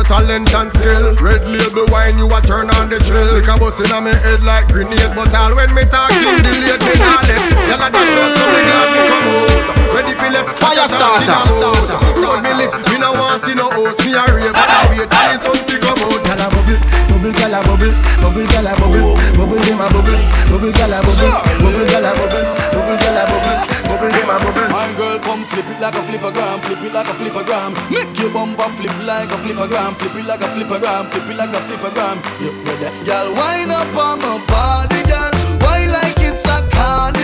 your talent and skill. Red label wine, you a turn on the drill. Like a bus in me head like grenade, but all when me talking, delay me not left. Y'all a that up, so me glad me come out. Ready for left, fire starter. Road me lit, me no want see no host, me a rave, but I wait till the sun fi come out. Gyal a bubble, bubble, gyal a bubble, bubble, gyal a bubble, bubble, dem a bubble, bubble, gyal a bubble, bubble, gyal a bubble, bubble, gyal a bubble, bubble, a bubble. My girl, come flip it like a flippergram, flip it like a flippergram. Make your bumper flip like a flippergram, flip it like a flippergram, flip it like a flippergram. You ready? Girl, wind up on my body, girl. Why like it's a carnival?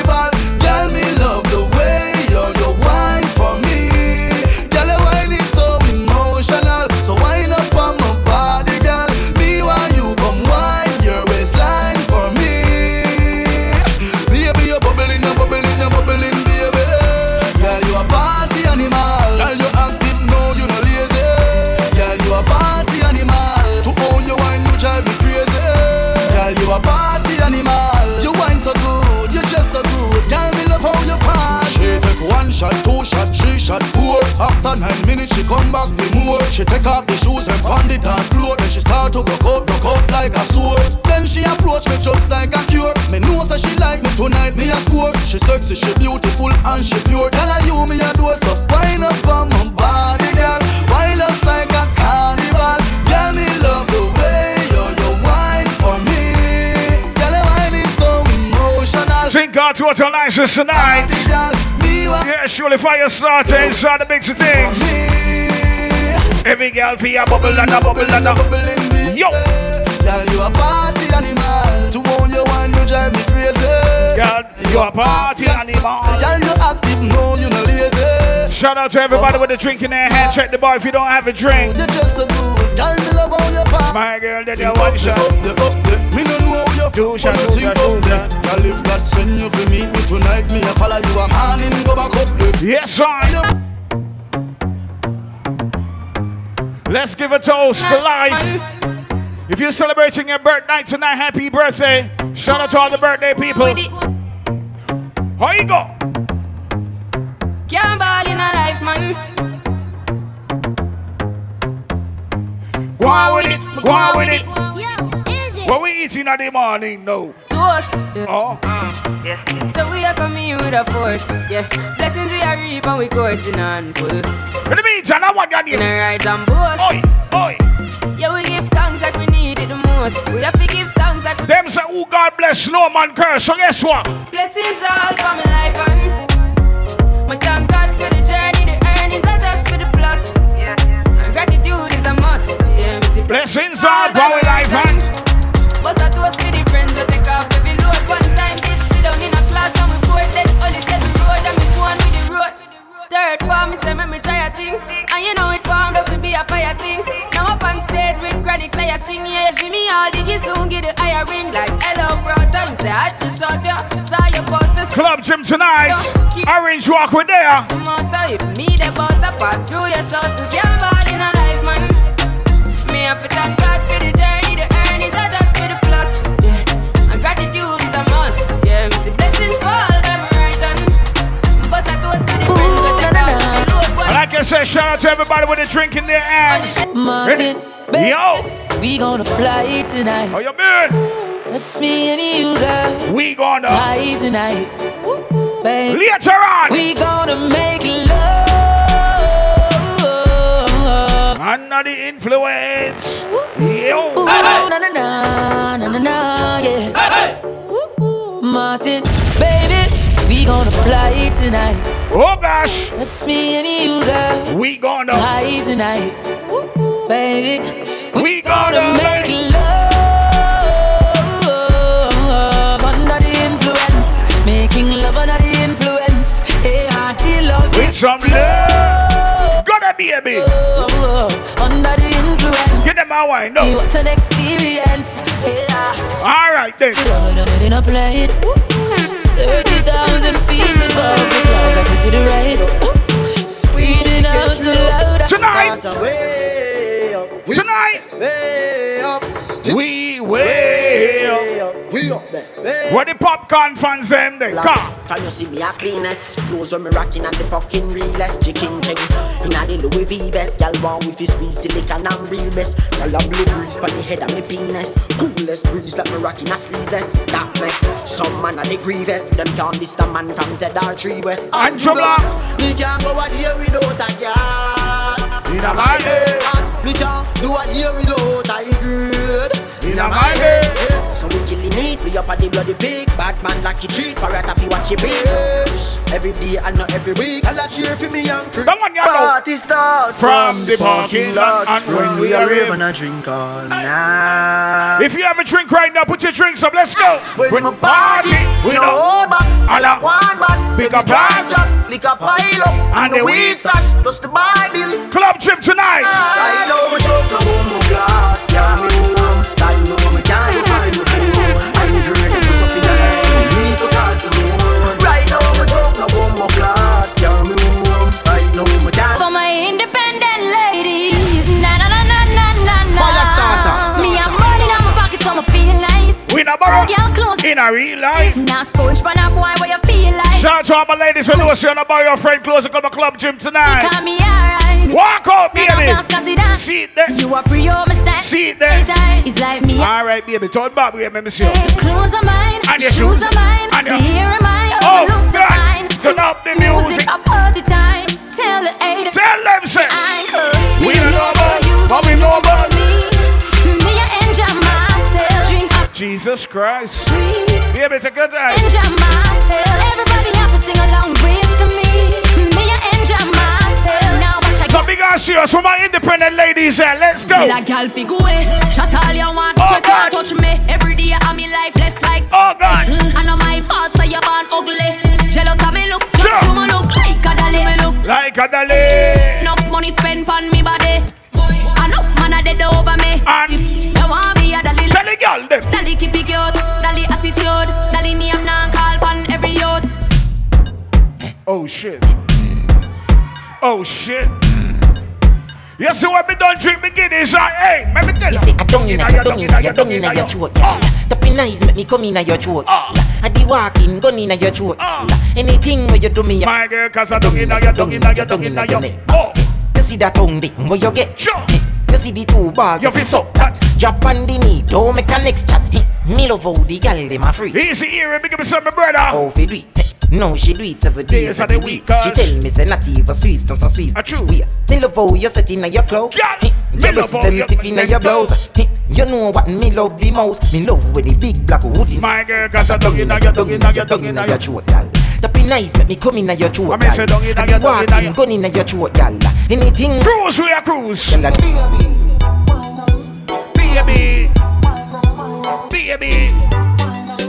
After nine minutes, she come back for more. She take off the shoes and pound it dance floor. Then she start to go out, go out like a sword. Then she approach me just like a cure. Me know that she like me tonight, me a score. She sexy, she beautiful and she pure. Tell her you me a do so fine up on my body, girl. Wild us like a carnival. Girl, me love the way you you wine for me. Girl, your wine is so emotional. Thank God to what nice is tonight. Girl, me want Yeah, surely fire starter inside the mix of things. Every girl feel a bubble and a bubble and a bubbling Yo. Girl, you a party animal. To own your wine, you drive me crazy. Girl, you a party animal. Girl, you active, no, you no lazy. Shout out to everybody with a drink in their hand. Check the bar if you don't have a drink. You just so good. Girl, me love how you party. My girl, did you one shot? up the, up the. Me no know how you Two shot, but two you think shot, up shot. Girl, if God send you to meet me tonight, me a follow you a morning, go back up. Yes, son. Let's give a toast to life. If you're celebrating your birthday tonight, happy birthday. Shout out to all the birthday people. How you go? Can't ball in a life, man. Go on with it. Go on with it. Yo. What we eating in the morning? No. Toast. Yeah. Oh. So we are coming with a force. Yeah. Blessings we are reap and we coursing on full. In the meantime, I want your In name. a rise and boast. Oi, oi. Yeah, we give thanks like we need it the most. We have to give thanks like we Them say, oh God bless, no man curse. So guess what? Blessings all for my life and my thank God for the journey, the earnings are just for the plus. Yeah. And gratitude is a must. Yeah, Blessings for my life and But I toast for the friends we take off every load. Third form, me say make me try a thing, and you know it formed out to be a fire thing. Now up on stage with chronics, I sing yeah, see me all diggy soon get the higher ring like hello brother. Me say I just shot ya, saw your posters. Club Gym tonight. Orange Walk with there. The motor, if me the butter pass through your shot to get ball in a life, man. Me have to thank God for the journey, the earnings for the plus. Yeah, and gratitude is a must. Yeah, me see like I said, shout out to everybody with a drink in their hands. Martin, baby, Yo, we gonna fly tonight. Oh, how you been? It's me and you, girl. We gonna Fly tonight, baby. later on. We gonna make love. Under the influence. Yo. Ooh, na na na na na na, yeah. Martin, baby, we gonna fly tonight. Oh gosh. It's me and you, girl. We gonna. Fly tonight, baby. We gonna make make. love under the influence, making love under the influence. Hey, hearty love With some love. Gotta baby. Oh, under the influence. Get them my wine. No. What an experience. Yeah, All right then. love done it in a plane. Thirty thousand feet above the clouds, I can see the rain. Screaming out so loud. I Tonight! Way up, we Tonight. We will. we up there, What the popcorn fans them they Blocks. come. From you see me a cleanest Clothes when me rocking and the fucking realest Chicken ching Inna the Louis V vest Y'all want with the squeeze silicon and real best Y'all a blue breeze Pon the head of me penis Coolest breeze like me rocking a sleeveless That me Some man a the grievous Them can't diss the man from ZR3 West Angela. Me can't go out here without a girl Inna my head. Me can't do a here without a good Inna my head. so we killing it, we up at the bloody pig. Bad man like you treat, parrot if you watch your bitch Every day and not every week. I'll cheer for me young crew. Come on, y'all. Know. Party start. From the parking lot. and when we are rave in. and I drink all night. If you have a drink right now, put your drinks up. Let's go. When When we party, we no hold back All All up. up one back Big Big up up lick a pile up And the the weed weed stash. Plus the Bible. Club trip tonight. I know we choke a boom boom glass. Yeah, me warm me can't find me fool I heard them put something in your hand Me to call some more Right now we choke a boom boom glass Yeah, me warm I know me can't For my independent ladies, na na na na na na na. Fire starter. Me I'm money in my pocket, so me feel nice. We not borrow Girl close. in a real life. Now sponge for a boy, Shout out to all my ladies when you see on borrow your friend close to come to club gym tonight. Me alright. Walk out, baby. See it there. You are free, my style. See it there. It's like- me. All right, baby. Turn back, baby. Let me see you. The clothes are mine, And your shoes. are mine, And your- hair are mine, Oh, looks God. are fine. Turn up the music. a party time. Tell the Tell them, say. Jesus Christ. sweet. Baby, it's a good time. Enjoy myself. Everybody have to sing along with me. Me, I enjoy myself. Now watch I So get big and serious for my independent ladies here. Let's go. Tell a girl fi. Chat all you want, Oh, but you can't God. touch me. Every day I'm in life blessed like. Oh, God. I know my fault, so you born ugly. Jealous of me looks, just Sure. you look like a dolly. Me look Like a dolly. enough money spent on me body. Enough man a dead over me. And- If you want the girl them. dolly keep it cute, dolly attitude, dolly name now call pon every youth. Oh, shit. Oh, shit. You see what me don't drink me Guinness, uh, hey, let me tell Me you. say I don't inna your, don't inna your, don't inna inna your throat, yeah. Tapping eyes make me come inna your throat. Ah. I the walking gun inna your throat. Ah. Anything where you do me, My girl, cause I don't inna your, don't inna your, don't inna your. Oh, You see that tongue thing where you get? Sure. You see the two balls You feel so that. Drop on the knee, don't make a next chat. Me love how the gal dem a free. easy here, big up yourself, my brother. How fi do it? No, she do it seven Days days of the week. She tell me say not even Swiss, don't some Swiss. A true. Wait, me love how you set inna your clothes. Yeah, Your breast them stiff inna your blouse. You know what me love the most? Me love with the big black hoodie. My girl, cause I don't inna your, don't inna your, don't inna your. throat, gal. Tapping nice, make me come inna your throat, What me say, gal. dung inna And your- the walking your- gun inna your throat, gal. Anything, Cruise, we are cruise. gal. Baby. Baby.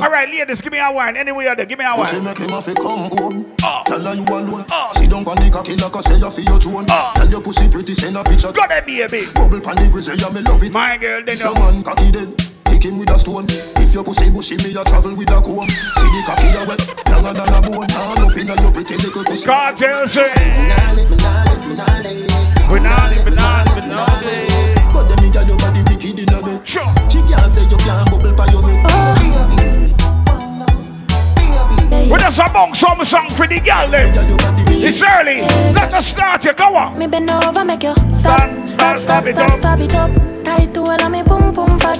All right, ladies, give me a wine. Anyway, there, give me a Pussy wine. make him have to come home. Ah. Tell her you alone. Ah. Sit down on the cocky like I say you feel your throne. Ah. Tell your pussy pretty, send a picture. Got that, baby. Bubble pan the grizzly, yeah, me love it. My girl, they Some man cocky dead. Pick him with a stone. If your pussy bushy, me a travel with a comb. See the cocky a wet, longer than a bone. All up inna your pretty little pussy. Cartel say. Nah live, me nah live, me nah live. We not live, we not live, we not live. But them inna your body wicked inna bed. Sure. She can't say you can't bubble pa your head. Oh, baby, baby, We just among some song for the girl then. inna your body wicked. It's early. Let us start you. Go on. Me bend over, make you Stop, stop, stop, stop, stop stop, it stop, up. stop it up. All of me, boom, boom, fat.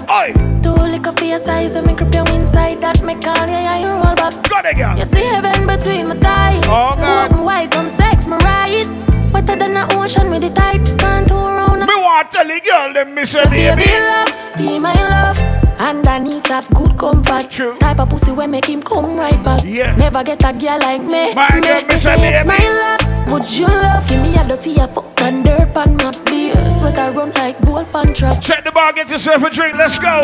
Lick up for your size and me grip you inside. That me call you, yeah, you roll back. Got it, girl. You see heaven between my thighs. Oh, God. Open wide, come sex me right. Wetter than the ocean with the tide. Can't turn around. Me want to tell the girl them, me say, Baby, baby. love, be my love. Underneath have good comfort. True. Type of pussy when make him come right back. Yeah. Never get a girl like me. My girl, Make me me say, say my love. Would you love? Give me a dirty a fuck and dirt on my beer. Sweat I run like bull pan trap. Check the bar, get yourself a drink. Let's go.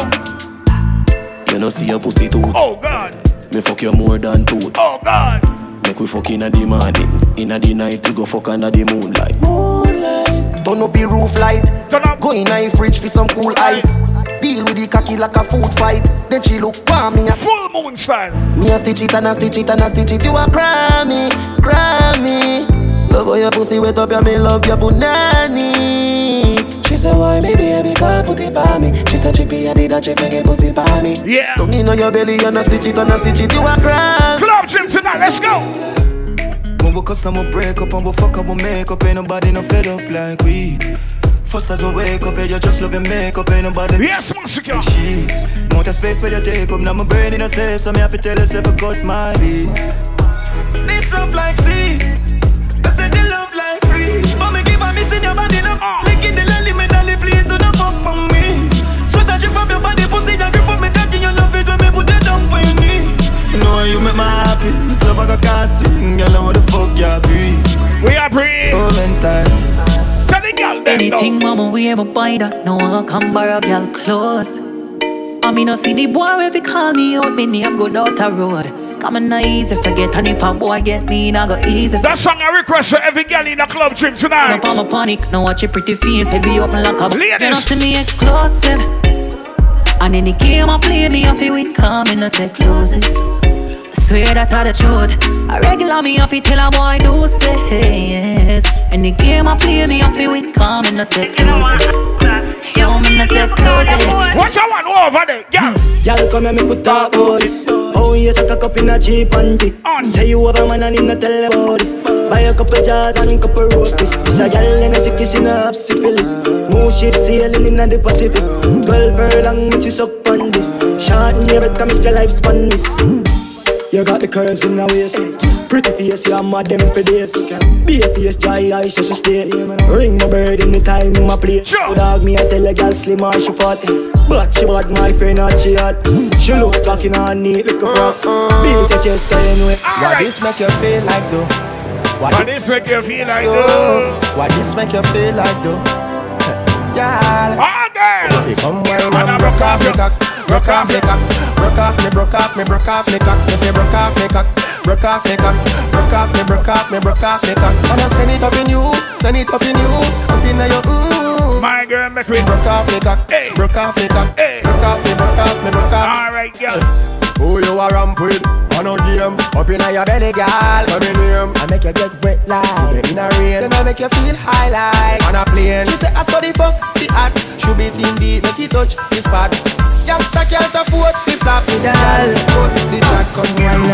You know see your pussy too. Oh, God. Me fuck you more than two. Oh, God. Make we fuck inna the morning. Inna the night we go fuck under the moonlight. Moonlight. Turn up the roof light. Go in a fridge for some cool ice. Deal with the cocky like a food fight. Then she look for me. a- Full moon style. Me a stitch it and a stitch it and a stitch it. You a Grammy, Grammy. Love how your pussy wet up, yeah, me love your punani. She said, why me baby, can't put it by me. She said, trippy, I did that check make pussy by me. Yeah. Don't in on your belly, and a stitch it, and a stitch it, you a cry. Club gym tonight, let's go. We cuss and we break up and we fuck up, we make up, ain't nobody no fed up like we. First as we wake up, yeah, you just your makeup, ain't nobody. Yes, Massacre. She, more the space where you take up, now my brain in a safe, so me have to tell yourself I got my beat. This rough like sea, I said you love like free. But me keep on missing your body, love. Ah. Licking the lolly, me dolly, please do not fuck on me. Sweat a drip off your body, pussy, you You know you make me happy, this love I got casting, you know what the fuck you be. We are breathing. Oh, inside. Tell the girl them Anything no. mama wear, but buy that. No one come borrow girl clothes. I mean, no see the boy if he call me out, me name go down the road. Come on, not easy forget, and if a boy get me, not go easy. That song I request for every girl in the club gym No tonight. palm a panic, no watch your pretty face, head be open like a Ladies. You know see me exclusive And in the game I play me off it with calm and not take closes I swear that I the truth I regular me off it tell a boy do say yes In the game I play me off it with calm and not take closes Yo, me not take closes Watch out one over there, girl. Y'all come and make we talk about this. Oh, you suck a cup in a cheap panty. On. Say you have a man and him not tell about this. Buy a couple jars and couple roasties. This a gal and a sick in a half syphilis. Smooth ship sailing in the Pacific. Twelve furlong, make you suck on this. Short in your bed, can make your life span this. You got the curves in the waist. Pretty face, you are mad them for days. Be a face, dry eyes, just to stay. Ring my bird in the time in my play. Sure. Dog me, I tell a girl slim or she fat. But she bad, my friend, not she hot. She look talking on neat, look a frog. Uh-huh. Beat your chest, anyway. All What right. this make you feel like though? What But this make you feel like oh, though. What this make you feel like though? Girl, All girls. you come wine And I broke off me cock, broke off me cock, broke off me, broke off me, broke off me cock. If you broke off me cock, broke off me cock, broke off me, broke off me, broke off me cock. And I send it up in you, send it up in you, up in your mm. My girl, make me. Broke off me cock, Hey. broke off me cock, Hey. broke off me, broke off me, broke off. All right, girl. Who you a ramp with? On a game, up in your belly, girl. So me name, I make you get wet like in a rain. Then I make you feel high like on a plane. She say I saw the fuck the act, should be team deep, make it touch the spot. Youngster can't afford the flap, the girl. Put the track, come wind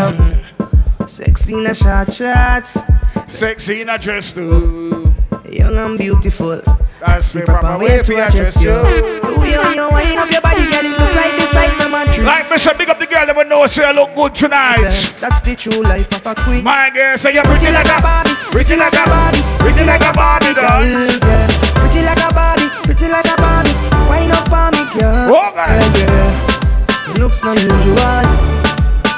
up. Sexy in a short shorts. Sexy in a dress too. Young and beautiful. That's the proper way to address you. The way how you wind up your body, girl, it look like the sight from a tree. Like me say, big up the girl, never know say I look good tonight. That's the true life of a queen. My girl say you're pretty like a Barbie, pretty like a Barbie, pretty like a Barbie doll. girl. Pretty like a Barbie, pretty like a Barbie. Wind up on me, girl. Oh, God. Yeah, girl. Your looks not usual.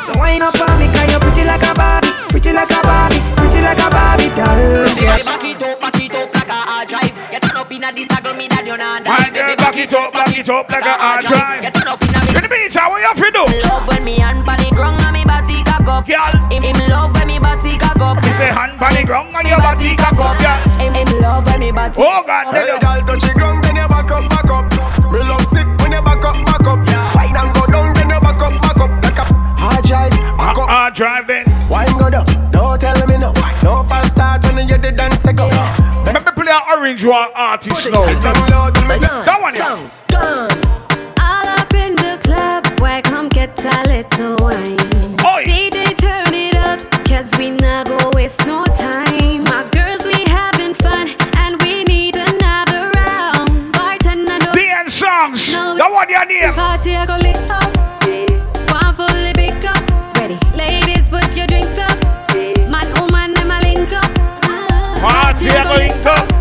So wind up on me, cause you're pretty like a Barbie, pretty like a Barbie, pretty like a Barbie doll. Yeah. Back it up, back it up like a hard drive. You turn up in a this taggle me that you not My girl, back it up, back it up like a hard You drive. turn up in a In the meantime, what you have to do? Love when me hand pan the ground and me body cock up. Girl, Him, him love when me body cock up. me say hand on the ground and your body cock up, girl. Him, him love when me body. Oh, God, tell you. girl, touch the ground, then you back up, back up. Me love sick when you back up, back up. Wine and go down, then you back up, back up. Like a hard drive, back up. Ah, hard drive then. Wine go down, don't tell me no. No false start when you the dance go. Let me play an orange one artist now. Down low, tell me yeah. That one, yeah. Songs gone. All up in the club, where come get a little wine. Oi. DJ turn it up, cause we not go waste no time. My girls, we having fun, and we need another round. Bartender, no DN songs. That one your name. party, I go lit up. One fully big up. Ready, ladies, put your drinks up. Man, oh man, them a link up. Party, I go link up.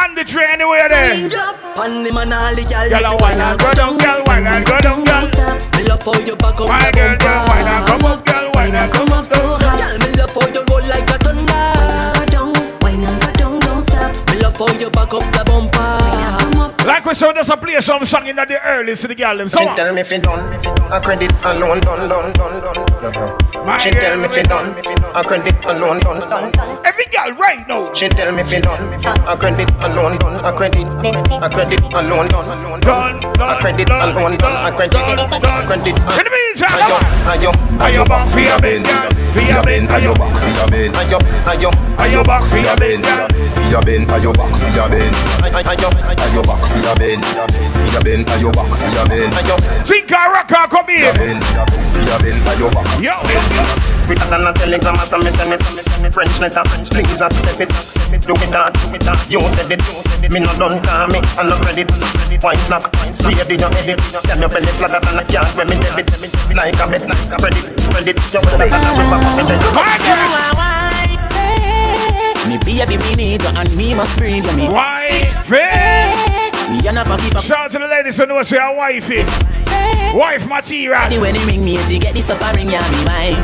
Big up my friend Andy Trey anywhere there. Link up. On the man, all the girl, Girl, I wine and go down, girl, wine and go down, girl. Me love how you back up My the girl, girl, wine and come up, girl, wine and come up. so hot. Girl, me love how you roll like a thunder. Go down, wine and go down, don't stop. Me love how you back up the bumper. Come up, Like we saw, just a play some song in at the early to the girl. them. So She on. tell me if it done, a credit alone done, done, done, done. My She tell me if it done, a credit alone done, done. Every Every girl right now. She tell me fi done. A credit alone done. A credit. A credit alone done. Done. A credit alone done. A credit. A credit. In the meantime, Ayo, ayo, ayo back for your bend, for your bend, ayo back for your bend. Ayo, ayo, ayo back for your bend, for your bend, ayo back for your bend. ayo, ayo back for your bend, for your bend, ayo back for your bend. Ayo, think I rock, come here. For your bend, ayo back. Yo, yo, yo. Quicker than a telegram, as me send me, send me, send me French letter. Please accept it, do it that, do it that. You said it, me not done call me, and no credit. Wine snack, baby, you edit. Can your belly flatter than a cat when me debit. Like a bed, spread it, spread it. You better than a river, me baby, me need you and me must breathe me. Wifey! Me and never give up. Shout out to the ladies who know say a wifey. Wife material. When he ring me, to get this up and ring ya, me wife.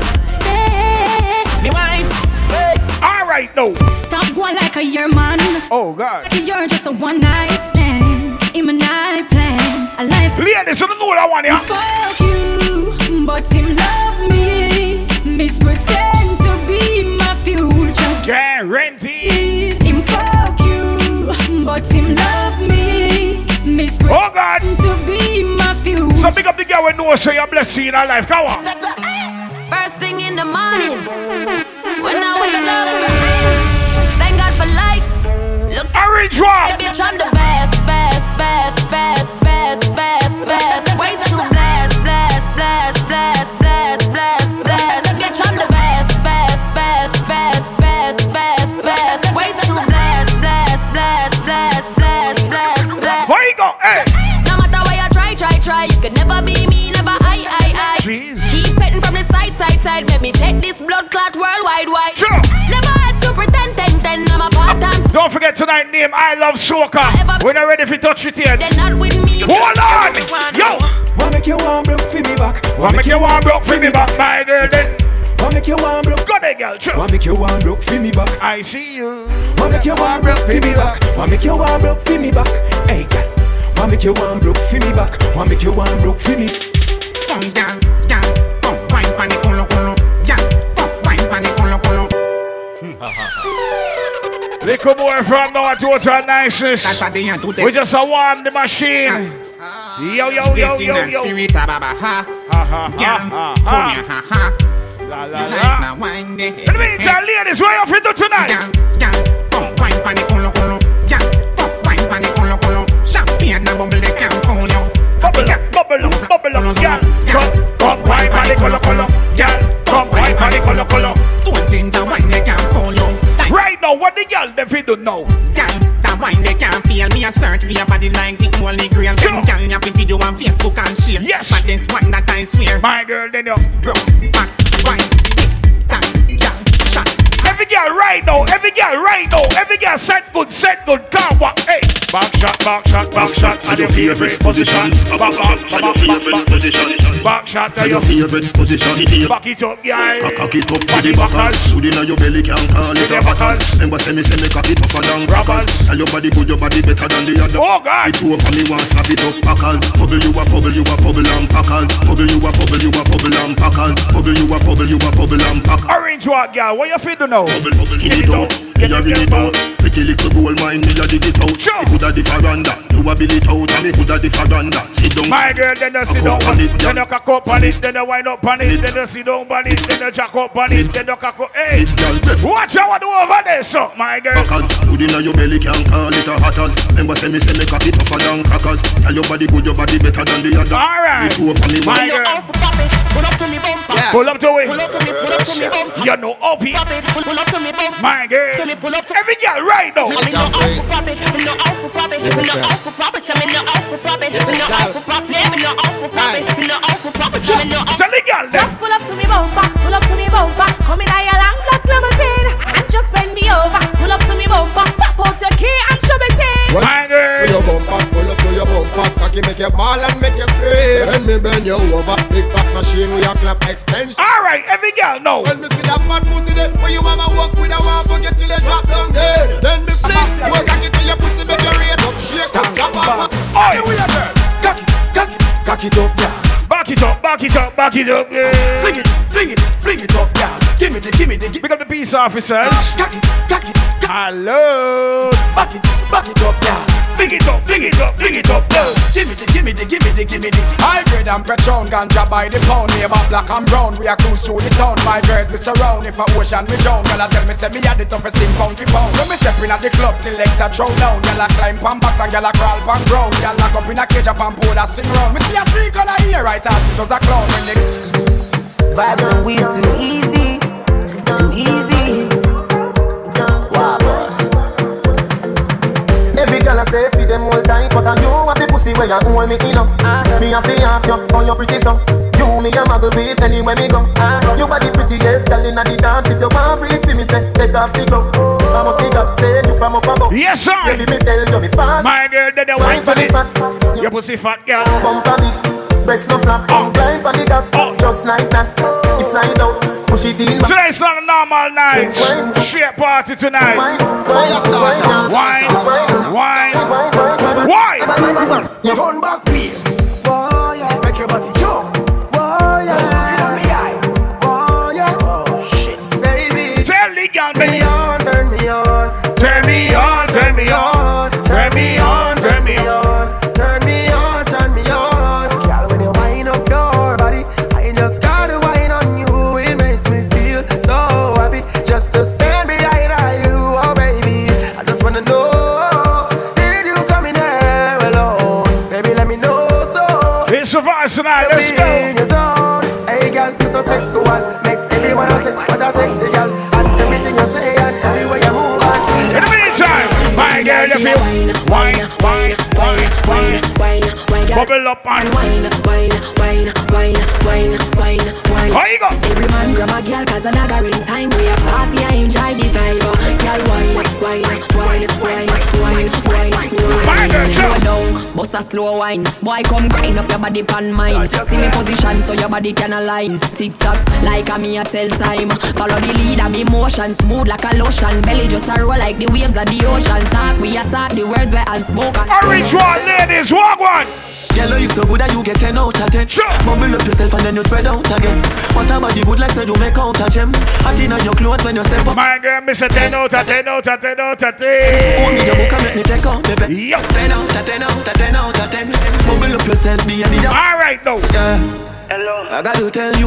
Me wife. Hey. All right, no. Stop going like a year man. Oh God. You're just a one night stand. In my night plan. A life. Ladies, you don't know what I want, yeah. Fuck you, but him love me. Miss pretend to be my future. Guaranteed. So big up the girl when know say you're blessed in her life. Come on. First thing in the morning, when I wake up, thank God for life. Look, orange one. Bitch, I'm the best, best, best, best, best, best, best. Way too blessed, blessed, blessed, blessed, blessed, blessed, blessed. Bitch, I'm the best, best, best, best, best, best, best. Way too blessed, blessed, blessed, blessed, blessed, blessed, blessed. Where you go? Hey. Try, try, try, you could never be me, never I, I, I. Jeez. Keep petting from the side, side, side. Let me take this blood clot worldwide, wide. Sure. Never had to pretend, ten, ten. I'm a part time. Don't forget tonight name I love soca. We're not ready for touch it yet. They're not with me. Hold on, yo. Wanna make you warm broke for me back. Wanna make you warm broke for me back, my girl. Wanna make you warm broke. Go there, girl. Sure. Wanna make you warm broke for me back. I see you. Wanna make you warm broke for me back. Wanna make you warm broke for me back. Hey, girl. Wanna make you warm broke for me back. Wanna make you warm broke for me. Come down, down, come wine pan the colo colo, yeah, come wine pan the colo colo. Little boy from now total niceness. We just a warm the machine. Yo, yo, yo, yo, yo. Spirit, baba, ha, ha, Girl, ha, come here, ha, ha. La, la, You la. like my wine, eh, In the meantime, ladies, what you fit do tonight? Come wine pan the colo colo, up, bubble. Come, come, wine pan the colo colo, yeah. Come, wine pan the colo colo. Stone ginger wine they can't fool you. Right now, what the girl them fit do now? Girl, that wine they can't feel me a search for your body like the holy grail. Them girl you have video on Facebook and share. Yes. But this one that I swear. My girl, then you. Broke back wine, girl right now, every girl right now, every girl set good, set good, come walk, hey. Back shot, back shot, back shot, and your favorite position. Back, back, back, back, back, position. Back shot, and your favorite position. Back it up, girl. Cock it up for the backers. Put in your belly, can't call it a backers. Remember, say me, say me, cock it tougher than crackers. Tell your body good, your body better than the other. Oh God! It over me, want slap it up, packers. Bubble you a bubble, you a bubble and packers. Bubble you a bubble, you a bubble and packers. Bubble you a bubble, you a bubble and packers. Orange what, girl? What you feel to know? Skin it out, me a ring it out. Pretty little gold mine, me a dig it out. Sure. Me coulda the faranda, you a bill it out, and me coulda the faranda. Sit down. My girl, then you sit down on then you cock up on it, then you wind up on it, then you sit down on it, then you jack up on it, then you cock up. Hey, watch out what do over there, so my girl. Packers, put in your belly, can call it a hatters. Remember, say me, say me, cock it tougher than crackers. Tell your body good, your body better than the other. All right. It over me, My girl. Pull up to me bumper. Yeah. Pull up to it. Pull up to me, pull up to me bumper. You know, up here. Pull, pull up to me bumper. My girl. To me, pull up to Every girl right now. Me no out for profit, me no out for profit, me no out for profit, me no out for profit, me no out for profit, me no out for profit, me no out for profit, me no out. Tell the girl then. Just pull up to me bumper, pull up to me bumper. Come in a long black limousine and just bend me over. Pull up to me bumper, pop out your key and show me thing. My girl. Pull your bumper, pull up to your bumper Cocky make you ball and make you scream. When me bend you over. Big fat machine with your clap extension. All right, every girl know. When me see that fat pussy there Where you mama walk with a one forget till you drop down dead Then me flip Boy cocky to your pussy make your raise up. Shake up, drop off. Oi. Cock it, cock it, cock it up, yeah. Back it up, back it up, back it up. Yeah. Fling it, fling it, fling it up, yeah. Give me the, give me the, give Pick up the peace officers. Cock it, cock Hello. Back it, back it up, yeah. Fling it up, fling it up, fling it up. Uh, give me the, give me the, give me the, give me the Hybrid and Patron, ganja by the pound Neighbor black and brown, we are cruise through the town My girls we surround, if a ocean we drown Y'all tell me say me had the toughest thing pound for pound When me step in at the club, select a throw down Y'all climb pan box and y'all crawl pan ground Y'all lock up in a cage up and pull a sing round Me see a tree color here right out, it was a clown when they Vibes and we's too easy, too easy. Wow, boss. Every girl I say feed them all tight But I you have the pussy where you hold me in up. Uh-huh. Me a fi ask you how you pretty so You me a muggle with anywhere me go You body pretty yes girl inna the dance If you want breathe for me say take off the glove I must see God say you from up above Yes sir Baby me tell you me fan My girl did the wine for this Your pussy fat girl Bump a bit Breast no flap Oh. Blind for the gap Just like that It's slide out Push it in back Tonight's not a normal night. Straight party tonight. Fire starter Wine, wine, wine. You turn back so sexual. Make everyone else say, what a sexy girl. And everything you say and everywhere you move. In the meantime, my girl, you feel wine, wine, bubble up and wine, wine, wine, wine, wine, wine, wine. How you go? Every man grab a girl 'cause a dagger in time. We a party, I enjoy the vibe. Oh, girl, wine, wine, wine, wine, wine, wine, wine. Slow down, bust a slow wine. Boy, come grind up your body pan mine. See me position so your body can align. Tick tock, like a me a tell time. Follow the lead of me motion, smooth like a lotion. Belly just a roll like the waves of the ocean. Talk, we attack the words we unspoken. A ritual, ladies, walk one. Yellow oh, you so good that you get 10 out of 10 Sure. Bubble up yourself and then you spread out again What about the good like say you make out a gem Hot in on your clothes when you step up My girl, miss a 10 out of 10 out of 10 out of Hold me your book and make me take out baby Yup. 10 out of 10 out of 10 out of 10 Bubble up yourself be a the All right, though. yeah. Hello. I got to tell you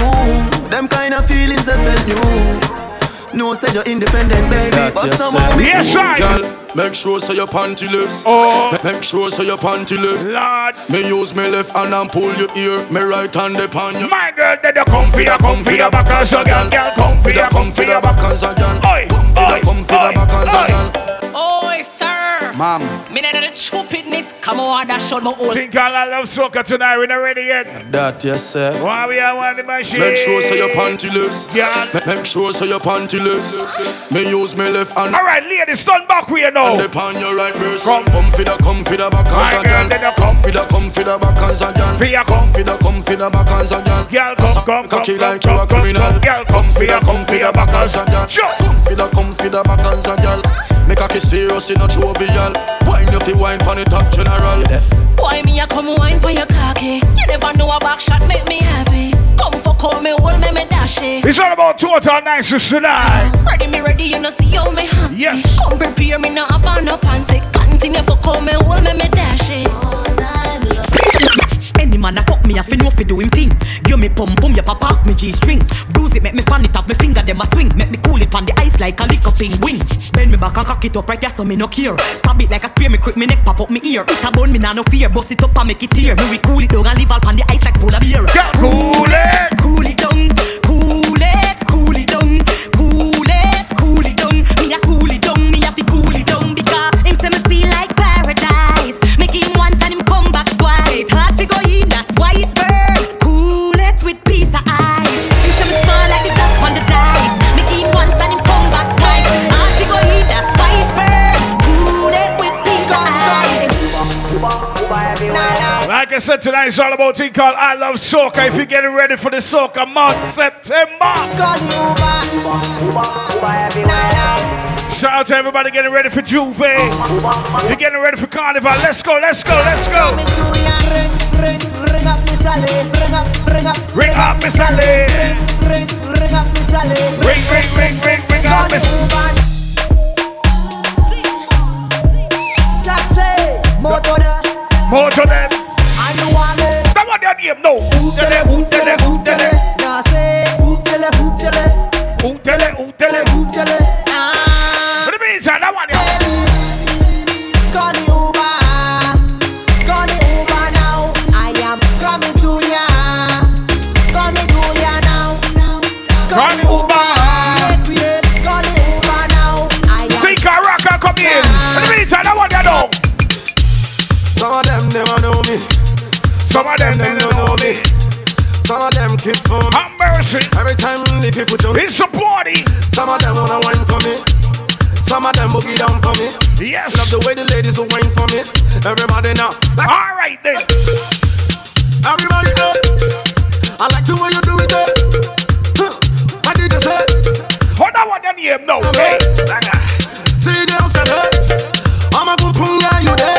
Them kind of feelings I felt new No say you're independent baby That But you somehow said. we Yes, do. I. Girl, make sure so your pantyless. Oh. Make sure so your pantyless. Lord. Me use me left hand and pull your ear. Me right hand upon you. My girl, did you come for the, come for the back as a girl, girl, come for the, come for the back as a girl. Come for oi, the, come for the back as a oi. girl. Oh, sir. Mom. Me not the stupidness. Come on, that showed my old. Think all I love soca tonight, we not ready yet. That you say. Why we are one the machine? Make sure so your pantyless. Girl. Ma- Make sure so your pantyless. Me use me left hand. All right, ladies, stand back with you now. And upon your right breast. Come. Come for the, come for the back My as a girl, did girl. you Come for the, come for the back as a girl. For your Come for the, come for the back as a girl. Girl, come, come, come, Cocky come, like you a come, come, criminal. come, girl, Come for the, come for the back as a girl. Sure. Come for the, come for the back as a girl. Make a kiss serious in a jovial. Wine if you wine pon the top general. You deaf. Why me a come wine for your cocky? You never know a back shot make me happy. Come for call me, hold me, me dash it. It's all about total niceness tonight. Ready me ready, you know see how me happy. Yes. Come prepare me now, have on no panty. Continue for call me, hold me, me dash it. Any man a fuck me, I fi know fi do him thing. Give me pum pum, ya pop off me G string. Bruise it, make me fan it off me finger, them a swing. Make me cool it on the ice like a lick up in wing. Bend me back and cock it up right there, so me no care. Stab it like a spear, me quick me neck pop up me ear. It a bone, me nah no fear. Bust it up and make it tear. Me we cool it down and leave all on the ice like polar beer. Cool it, cool it said tonight is all about thing called I Love Soca. If you're getting ready for the Soca month, September. Shout out to everybody getting ready for J'ouvert. You're getting ready for Carnival. Let's go, let's go, let's go. Ring up, Miss Ali. Ring, ring, ring, ring, ring up, Miss them. Them. What their name now. Ootele, ootele, ootele. Now say, ootele, ootele. Ootele. Some of them they don't know me. Some of them keep for me. Have mercy. Every time the people jump, it's a party. Some of them wanna wine for me. Some of them boogie down for me. Yes. Love the way the ladies will wine for me. Everybody now. Like, All right then. everybody know. I like the way you do it. eh. Huh. What did you say? Hold on, what them name now, okay? See girls said hey. I'm a boom boom guy, you there?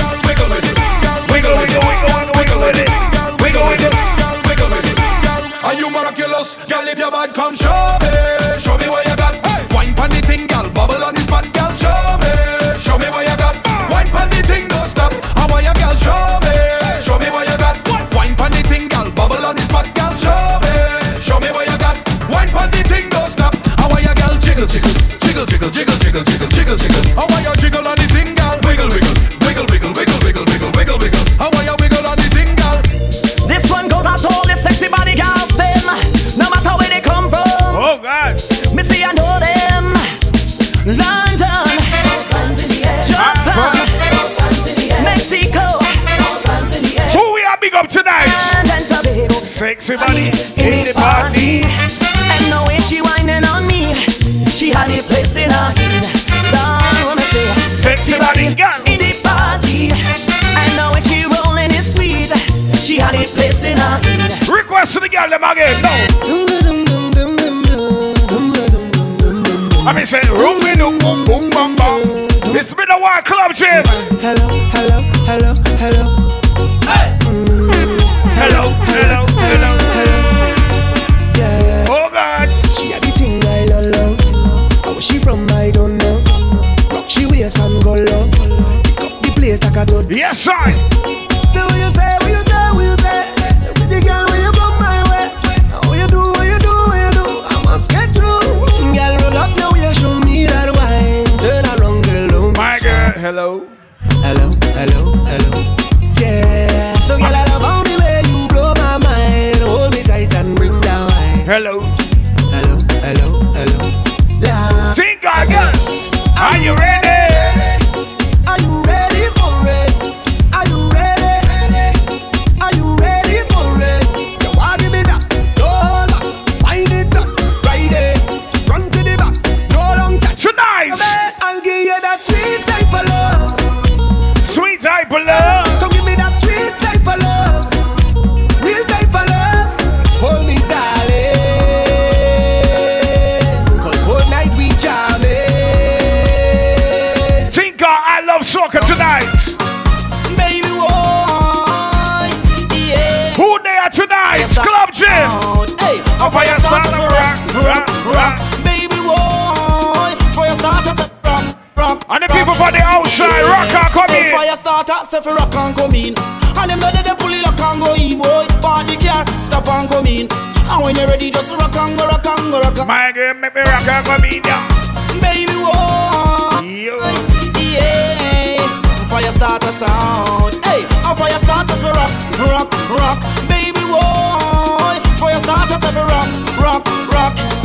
say room do boom boom bam. This been a wild club gym. And the people from the outside, rock and come in. Fire starter, say for rock and come in. And them know that they pull it lock and go in, boy. Party car, stop and come in. And when you're ready, just rock and go, rock and go, rock and My girl, make me rock and come in, yeah. Baby, why? Yo. Yeah. Fire starter sound. Hey, a fire starter for rock, rock, rock. Baby, why? Fire starter say for rock, rock, rock.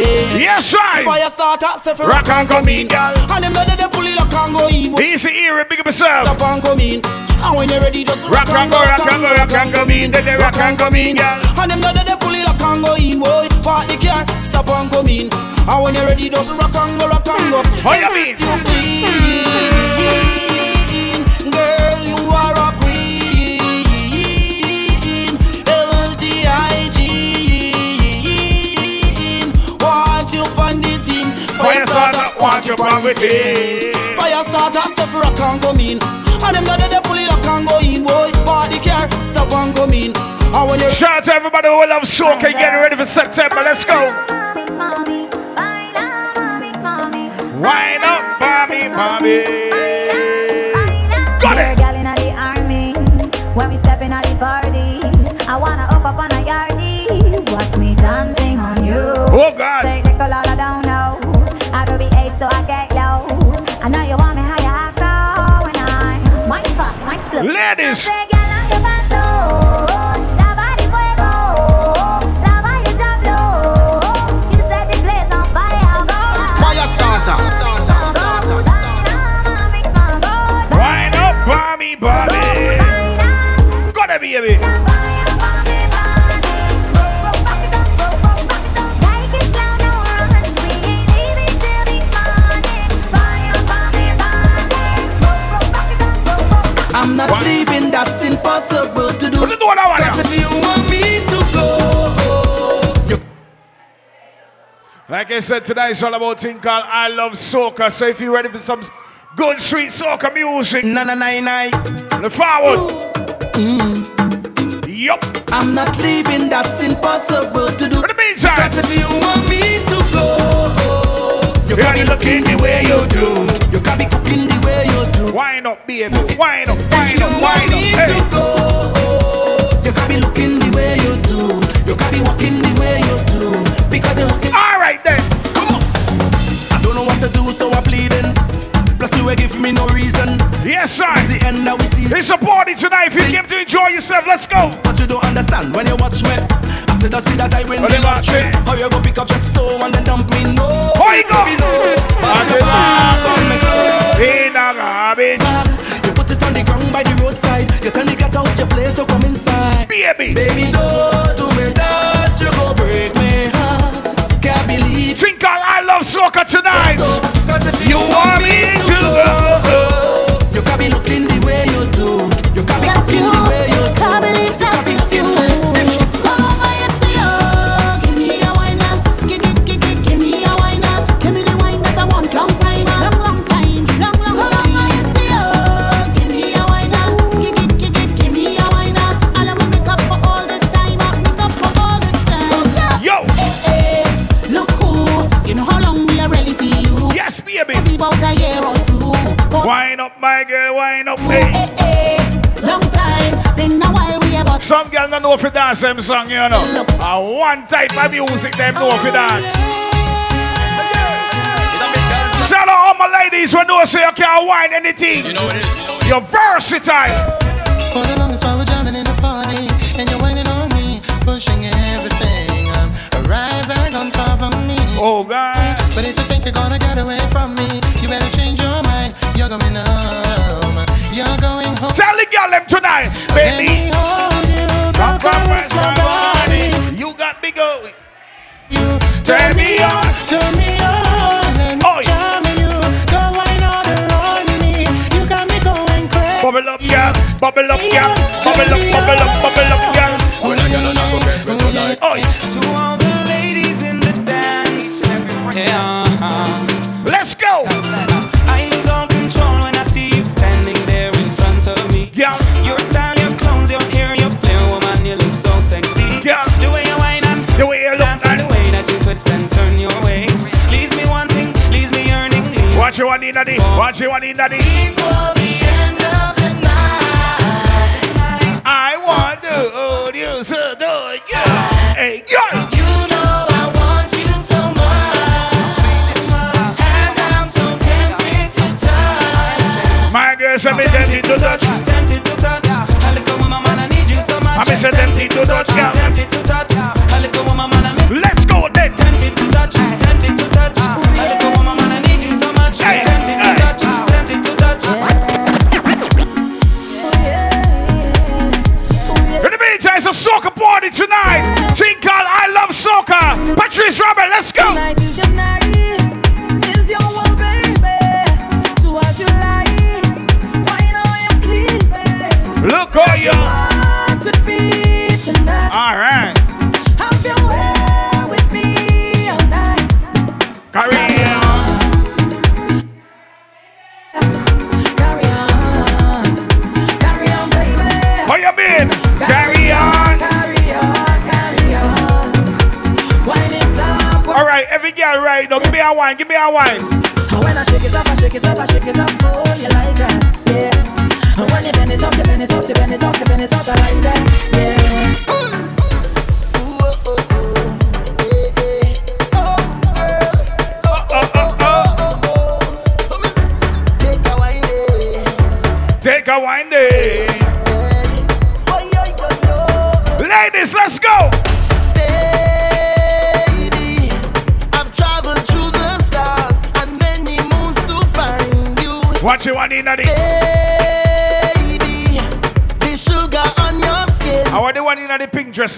Yeah. Yes, I. Fire starter for Rock and come in, girl. And them know that they pull it lock and go in. Easy ear, big up yourself. Stop and come in. And when you're ready, just Rock and go, rock and go, rock and come in. Then they rock and come in, girl. And them know that they pull it lock and go in, boy. Party car, stop and come in. And when you're ready, just rock and go, rock and go. How you mean? You girl, gravity. Fire starter, stuff rock and come in. And them got the pull it lock and go in, boy. Party car, stop and come in. And when you Shout out to everybody who love soca, getting ready for September. Let's go. Wine up, mommy, mommy. Got it. gal inna the army. When we step in at the party, I wanna hook up on a yardie. Watch me dancing on you. Oh, God. Starter. Wine up, mommy, mommy. Got it, baby. I'm not leaving, that's impossible to do. What you doing Cause if you want me to go, Like I said, tonight's all about thing called I Love Soca. So if you're ready for some good sweet soca music, na na na na. look forward. Mm-hmm. Yup. I'm not leaving, that's impossible to do. In the meantime, Cause if you want me to go, you gotta be looking the way you do. You gotta be cooking Wind up, baby. Wind up, wind up, wind up. to Hey. go, you gotta be looking the way you do. You gotta be walking the way you do. Because you're hooking. All right then. Come on. I don't know what to do, so I'm pleading. Plus you will give me no reason. Yes, sir. It's the end that we see. It's a party tonight. If you came to enjoy yourself, let's go. But you don't understand when you watch me. I said the speed that I win Well, the you watch lottery. How you go pick up just so and then dump me? No. How you go? If you dance them song, you know. And one type of music them know if you dance. Shout out all my ladies who know say you can't whine anything. You know what it is. You're versatile. For the longest while we're jamming in the party, and you're whining on me, pushing everything. I'm right back on top of me. Oh God! But if you think you're gonna get away from me, you better change your mind. You're going home. You're going home. Tell the girl them tonight, baby. Come my body. You got me going. You Turn me on. Turn me on and Oh, yeah. you. Go wine on around me. You got me going crazy. Bubble up, girl. Bubble up, up, bubble up, bubble up, you one in the Watch you one in the end of the night, I want to hold you so do you. Hey, yo. you know I want you so much, and I'm so tempted to touch. My girl said me tempted to touch. Tempted to touch. A little woman, man, I need you so much. I me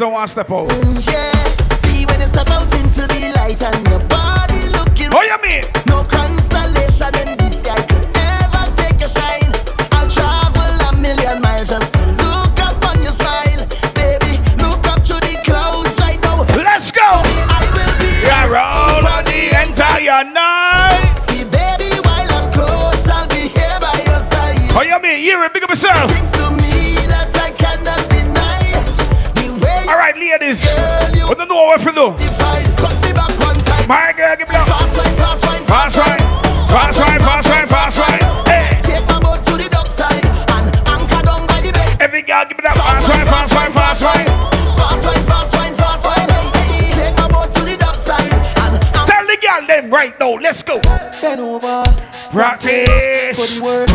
don't want to step out. Let's go. Bend over. Practice. For the work.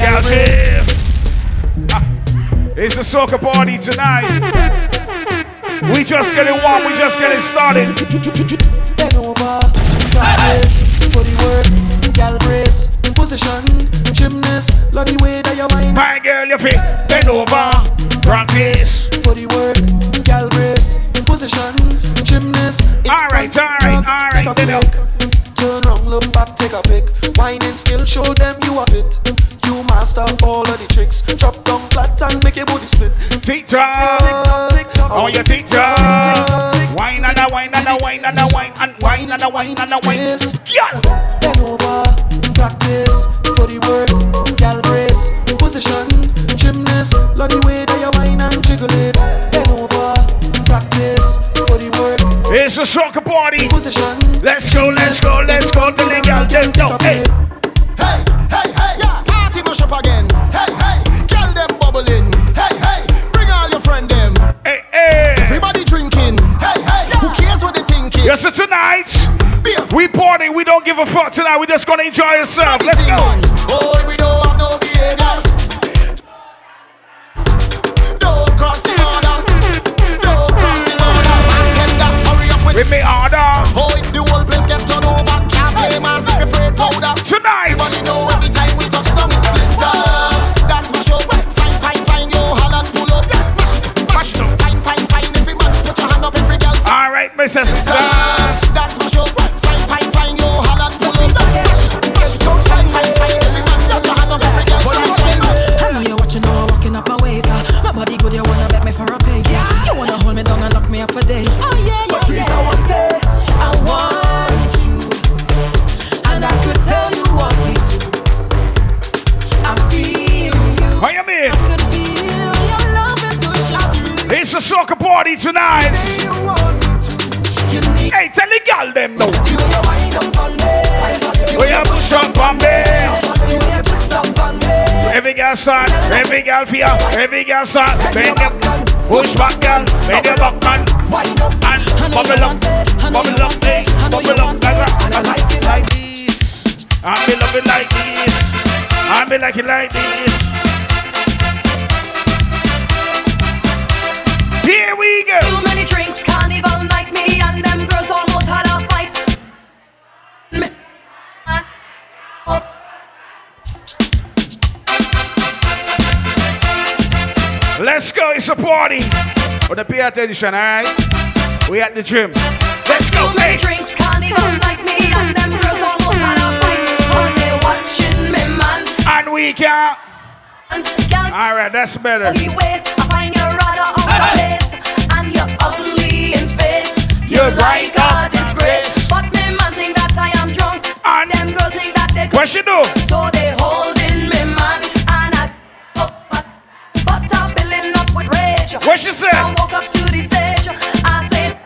Girl. Ah, It's a soca party tonight. We just getting warm. We just getting started. Bend over. Practice. For the work. Gal brace. Position. Gymnast. Love the way that you mind. My girl, you fit. Bend over. Practice. For the work. Gal brace. Position. Gymnast. All right, all right, all right. Take a flick. Turn round, look back, take a pic. Whining skill, show them you have it. You master all of the tricks. Drop down flat and make your body split. TikTok. Oh, your TikTok. Wine and a wine and a wine and a wine and wine and a wine and a wine. Girl. Bend over, practice for the work. Gal brace, position, It's a soca party. Position. Let's go, let's go, let's go. To the girl, them know. Hey. Hey, hey, hey, yeah. Party mash up again. Hey, hey, girl them bubbling. Hey, hey, bring all your friend them. Hey, hey. Everybody drinking. Hey, hey, who cares what they thinking? Yes, sir, tonight. We party. We don't give a fuck tonight. We just gonna enjoy ourselves. Let's go. Oh, we don't have no behavior. Don't cross hurry with With me order. Oh, the whole place get turned over. Can't play mass if you're afraid powder. Tonight. Everybody know every time we touch down it's splinters. That's my show. Fine, fine, fine, yo, Holland pull up. Mash, mash, fine, fine, fine. Every man put your hand up, every girl. All right, Mrs. Dance. That's my show. Fine, fine, fine, yo, Holland pull up. Mash, mash, fine, fine, fine. Every man put your hand up, every girl. I know you're watching, now I'm walking up my ways. Uh. My body good, you wanna bet me for a pace. You wanna hold me down and lock me up for days. Oh yeah, party tonight. Hey, tell the girl them now. We have push up on me. Every girl start, every girl fear, every girl start. Bend them, push back, girl, bend your back, man, and bubble up, bubble up, hey, bubble up, that. I like it like this. I be love it like this. I be like it like this. Here we go. Too many drinks, carnival night, me and them girls almost had a fight. Uh, oh. Let's go, it's a party. But the pay attention, alright? We at the gym. Let's go, Too many hey. drinks, carnival night, me and them girls almost had a fight. Cause they watching me, man. And we can. Girl, Alright, that's better. What she do? So they holding me, man. And I up, but, but I'm filling up with rage. What she said? I walk up to the stage. I said,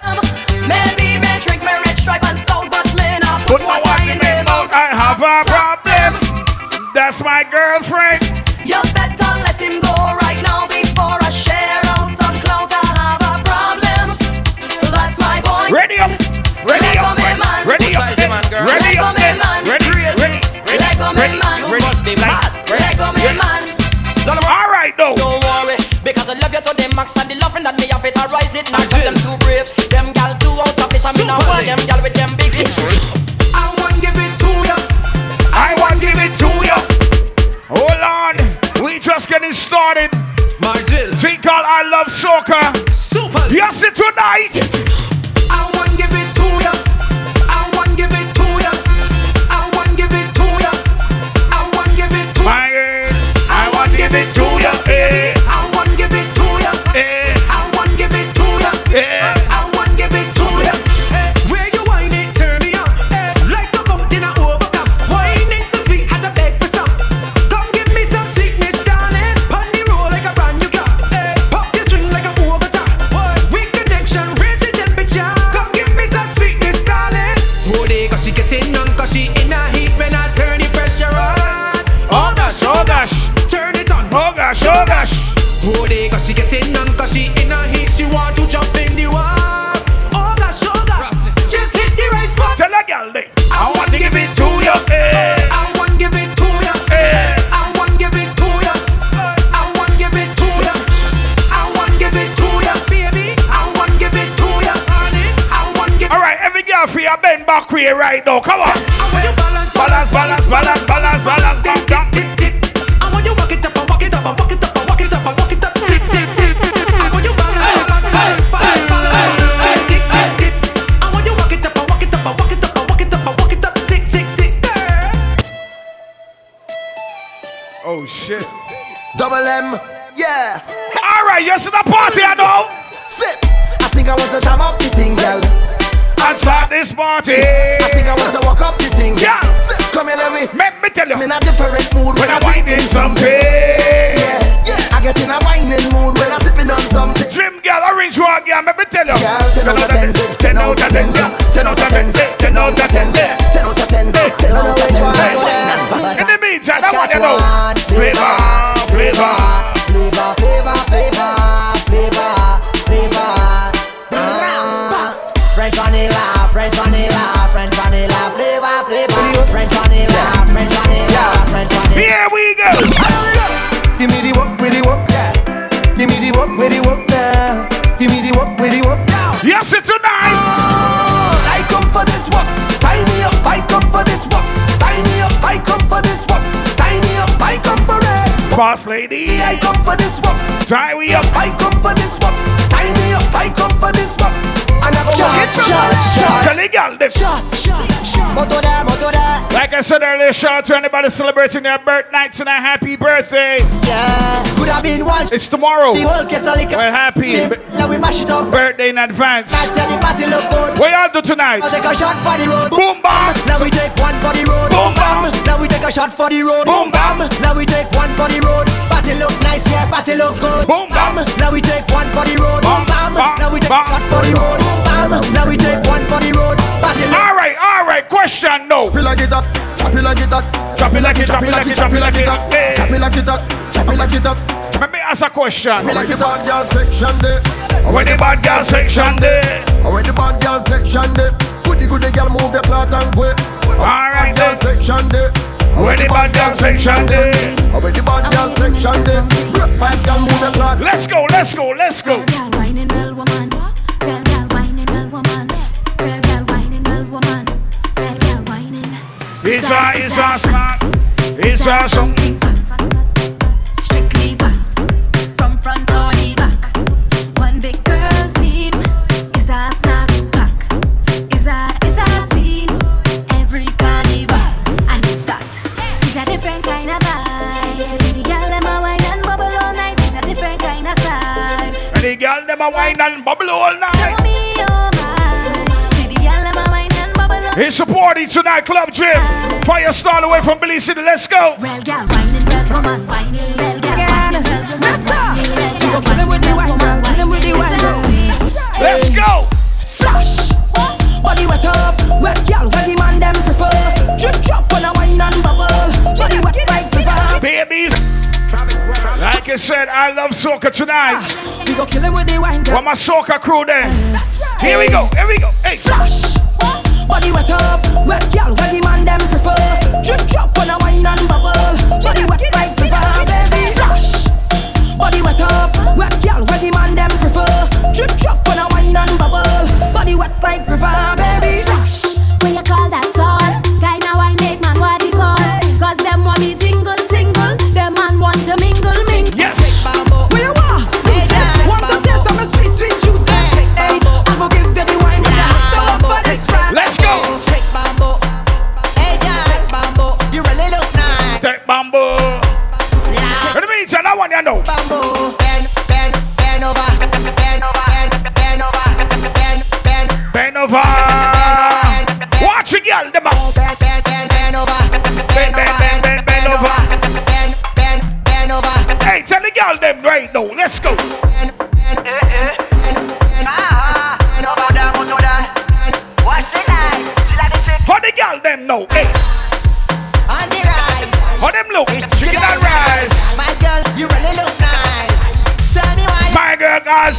um, Maybe me trick me rich stripe and stout, but me not Put put my what in in me mouth. mouth. I have a problem. That's my girlfriend. You better let him Ready up. Let Ready go up. me man. Ready. Ready. Let go me man. Let go me man. All right, though. Don't worry, because I love you to the max and the loving that me have it, I rise it. Now them too brave, them gal too out of this, and me now want them gal with them big lips. I want give it to you. I want give it to you. Hold on. We just getting started. Marsville. Thing called I Love Soca. Super. Yes, it tonight. I want gosh, oh gosh. Oh, they cause she getting on, cause she in a heat, she want to jump in the water. Oh gosh, oh gosh, just hit the right spot. Tell a girl they. I want to give it to you. Eh, I want to give it to ya. eh. I want to give it to ya. I want to give it to ya. I want to give it to ya, baby. I want to give it to ya, honey. I want give. All right, every girl for you bend back way right now. Come on. I want you balance, Balance, balance, balance, balance, balance. Come down. Tip, tip. Girl, 10 out of 10, 10 out of 10, 10 out of 10, Boss lady. I come for this work. Try we up. I come for this work. Sign me up. I come for this work. And I go work it from my Tell the girl them. Moto there, moto there. Like I said earlier, shout out to anybody celebrating their birthday tonight. Happy birthday. Yeah, could have been one. It's tomorrow. The whole case of liquor. We're happy. Tip, Now we mash it up. Birthday in advance. Now tell the party look good. What y'all do tonight? Now take a shot for the road. Boom bam. Now we take one for the road. Boom bam. Now we take a shot for the road. Boom bam. Now we take one for the road. Party look nice, yeah, party look good. Boom bam. Now we take one for the road. Bam, bam. Now we take a shot for the road. Bam. Now we take one for the road. Party look. All right, all right. Question no. Drop it like it up, drop it like it up, Drop it like it, drop it like it, drop it like it. Hey. drop it like it up, drop it like it up. Let me ask a question. When the bad girl section there, When the bad girl section there. when the bad girl section there, goody goody girl move your plot and go. All right Girl then. section there, When the bad girl section there. when the bad girl section there, break five girl move your plot. Let's go, let's go, let's go. Girl, whining well, woman. It's a, it's a snack. It's a song. Strictly wax. From front or the back. One big girl's team is a snack pack. Is a, is a scene. Every carnival. And it's that. It's a different kind of vibe. You see the girl, them a wine and bubble all night. In a different kind of style. And the girl them a wine and night club trip. Fire start away from Belize City. Let's go. Well, yeah. Let's go. Splash. Body wet up, wet girl, where the man them prefer. Drip drop on a wine and bubble. Body wet like river. Babies. Like I said, I love soca tonight. We go kill him with the wine. Girl. Well, my soca crew there. Right. Here we go. Here we go. Hey. Splash. Body wet up, wet girl, where the man them prefer. Drip drop on a wine and bubble. Body wet like prefer, baby. Splash. Body wet up, wet girl, where the man them prefer. Drip drop on a wine and bubble. Body wet like prefer, baby. Splash. When you call that sauce, guy now I make man what he cause. Cause them want me single,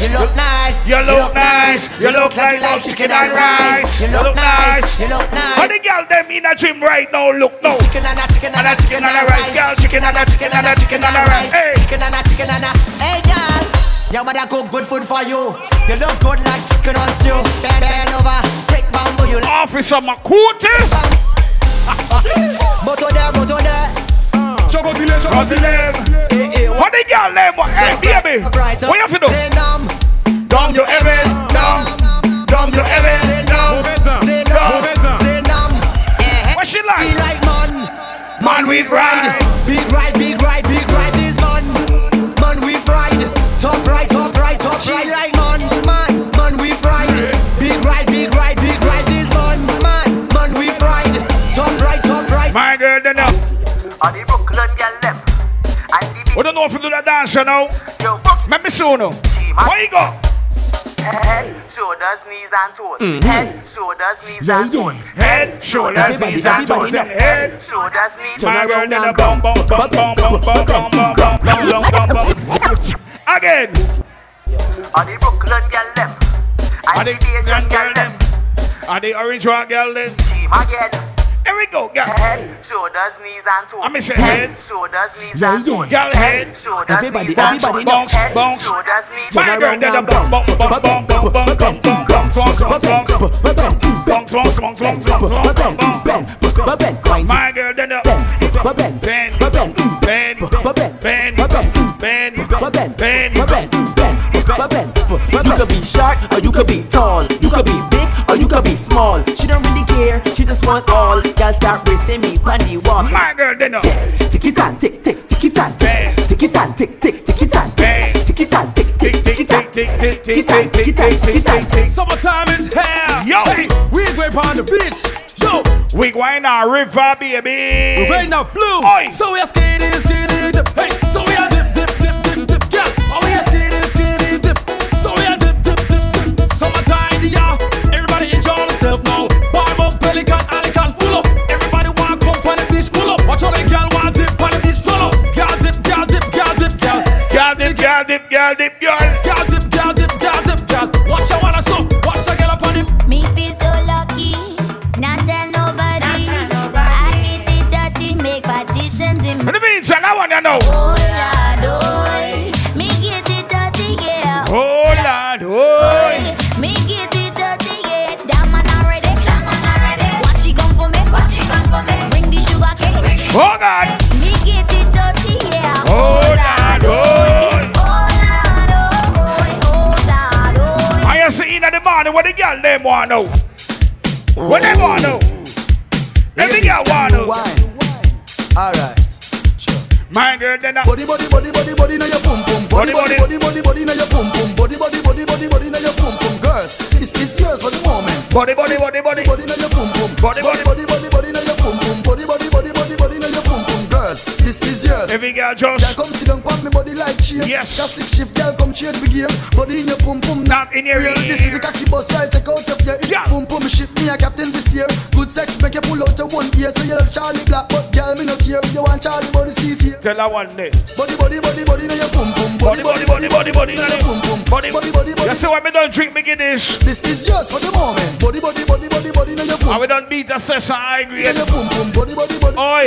You look nice. You look nice. You look like no chicken and rice. You look nice. You look nice. How the girl them in a gym right now? Look now. Chicken and a chicken and a chicken and a rice. Girl, chicken and a chicken and a chicken and a rice. Hey. Chicken and a chicken and a. Hey, girl. Your mother cook good food for you. You look good like chicken on stew. Bend, bend over. Take bamboo. You like. Officer Makuti. Moto there, moto there. Jabozile, Jabozile. Eh, eh, How the girl them? Hey, baby. Brighter. What you have to do? Stay numb. Dumb to heaven. Dumb. Dumb to heaven. Dumb. Stay numb. Stay numb. Eh, What she Be like? like man. Man with ride. Big ride, big ride, big ride is man. Man we ride. Top right, top right, top right. like man, man, man we ride. Big ride, big ride, big ride is man, man, man we ride. Top right, top right. My girl, then up a dancer you now. Yo, Let me see you now. Where you go? Head, shoulders, knees, and toes. Mm-hmm. Head, shoulders, knees, yeah, and toes. Head, shoulders, knees, and toes. Head, shoulders, knees, and toes. Again. Are the Brooklyn girl them? Are the Asian girl them? Are the orange rock girl them? Team again. Here we go, girl. Head, shoulders, knees and toes. I miss your head. Shoulders, knees and toes. Girl head. Shoulders, Everybody, knees and everybody toes. now. Bounce, Head, bounce. Shoulders, knees My girl, then a bum bum bum bum bum bum bum bum bum. Bounce, bounce, bounce, bounce. Bounce, bounce, bounce, bounce, bounce, bounce, bounce, bounce. My girl, then a bend, bend, bend, bend, bend, bend, bend. You could be short or you could be tall. You could be big or you could be small. She don't really care, she just want all. Girl start racing me on the wall. My girl, then a Tick it and tick tick tick it and bend, tick it and tick tick tick it and bend. tick it and tick tick Tick, tick tick, it and tick, tick, tick, tick it tick, tick tick, tick, tick tick, tick. Summertime is here. Yo. Hey, we going on the beach. Yo, We going on river, baby. we right now blue. Oi. So we are skating, skating, dip. Hey, so we are dip, dip. Summertime, yeah. Everybody enjoy themselves now. Warm up, pelican, alican, full up. Everybody want come on the beach, full up. Watch how the girl want dip on the beach, full up. Girl dip, girl dip, girl dip, girl. Girl dip, girl dip, girl dip, girl. Girl dip, girl dip, girl dip, girl. Watch how wanna so. Watch a girl up on the Me feel so lucky, not tell nobody. I get it dirty, make partitions in In the meantime, I want to know. Oh girl them want to know. What they want to know. Every girl want to know. Alright. My girl, then a Body, body, body, body, body, now your pum pum. Body, body, body, body, body, now your pum pum. Body, body, body, body, body, now your pum pum. Girls, this is yours for the moment. body, body, body, body. Body, now your pum pum. Body, body. body, body, body, Every girl Girl, just. come sit down, pop me body like shape. Yes. Got six shift, girl, come change the gear. Body in your pum pum. Not in your ear. This is the cocky bus right, take out your fear. Yeah. Pum pum shit, me a captain this year. Sex, make you pull out your one ear. So you love Charly Black, but girl, me no care. You want Charlie body here. Tell her one day. Body, body, body, body, now your pum pum. Body, body, body, body, body, now your pum pum. Body, body, body, body. You see why me don't drink me Guinness? This is just for the moment. Body, body, body, body, body, now your pum. And we don't beat a session angry. Now your pum pum. Body, body, body. Oi.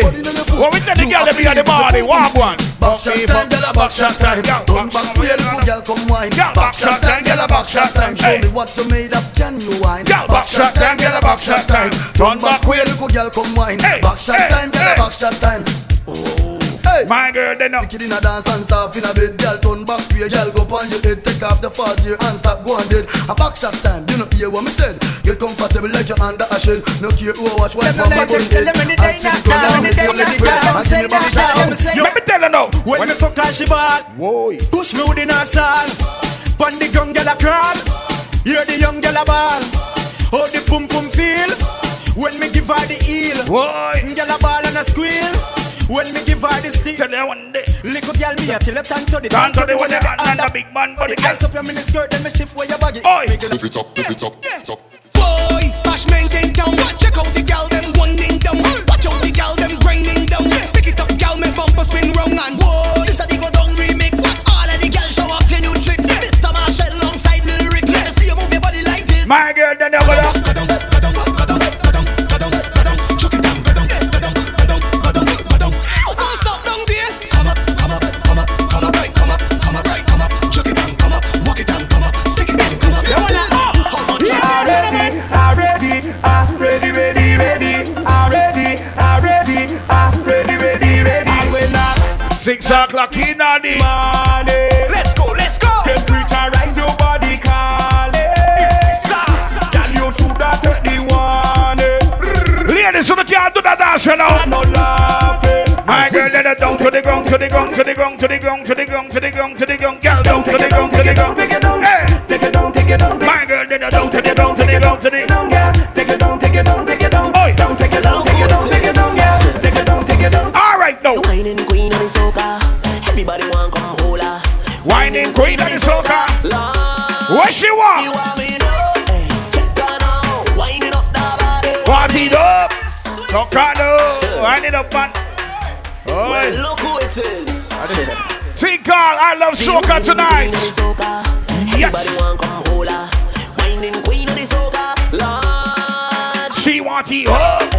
What we tell the girl to be at the party? One one. Backshot time, gyal a backshot time. Turn back way, little gyal come wine. Backshot time, gyal a backshot time. Show me what you made of, can you wine? Backshot time, gyal a backshot time. Turn back way, little gyal come wine. Backshot time, gyal a backshot time. Oh. Hey. My girl, they know. Kid in a dance and soft in a bed, girl turn back way, girl go on your head, take off the fast gear and stop going dead. A backshot time, you know hear what me said. Get comfortable like you're under a shed. No care who watch what Them no like this, tell them any day not down, any day not down. Say that down. Let me tell her now. When me fuck her, she ball. Whoa. Push me within her stall. Pon the ground, gyal a crawl. Hear the young gyal a ball. How the pum pum feel when me give her the heel. Why? Gyal a ball and a squeal. When me give her the stick. Tell her one day. Little gyal me a till you turn to the Turn to the one that that and the big man body. Ice up your mini skirt, then me shift where your body. Oi. Lift it up, lift it up, lift up. Boy, bash maintain down. Check out the gal them winding down. Watch out the gal them grinding down. Pick it up, gal, me bumper spin round and whoa. This a the go down remix. All of the gal show off your new tricks. Mr. Marshall alongside Lil Rick. Let us see you move your body like this. My girl, then you go down. Six o'clock in the morning, let's go, let's go. Temperature rise, your body calling. Girl, you should have take the warning. Ladies, you can't do that dance, you know. No laughing. My girl, let it down to the ground, to the ground, to the ground, to the ground, to the ground, to the ground, to the ground, girl, down to the ground, to the ground. Take it down, take it down, take it down. My girl, let it down to the ground, to the ground, to the down, yeah. Take it down, take it down, Whining queen of the soca. Everybody want come hold her. Whining queen of the soca. What she want? Want me know? Hey, check her now. Winding up the body. What it up? Soca, no. Wind it up, man. Well, look who it is. See, Carl, I love soca tonight. Yes. Everybody want come hold her. Winding queen of the soca. Lord. She want it up.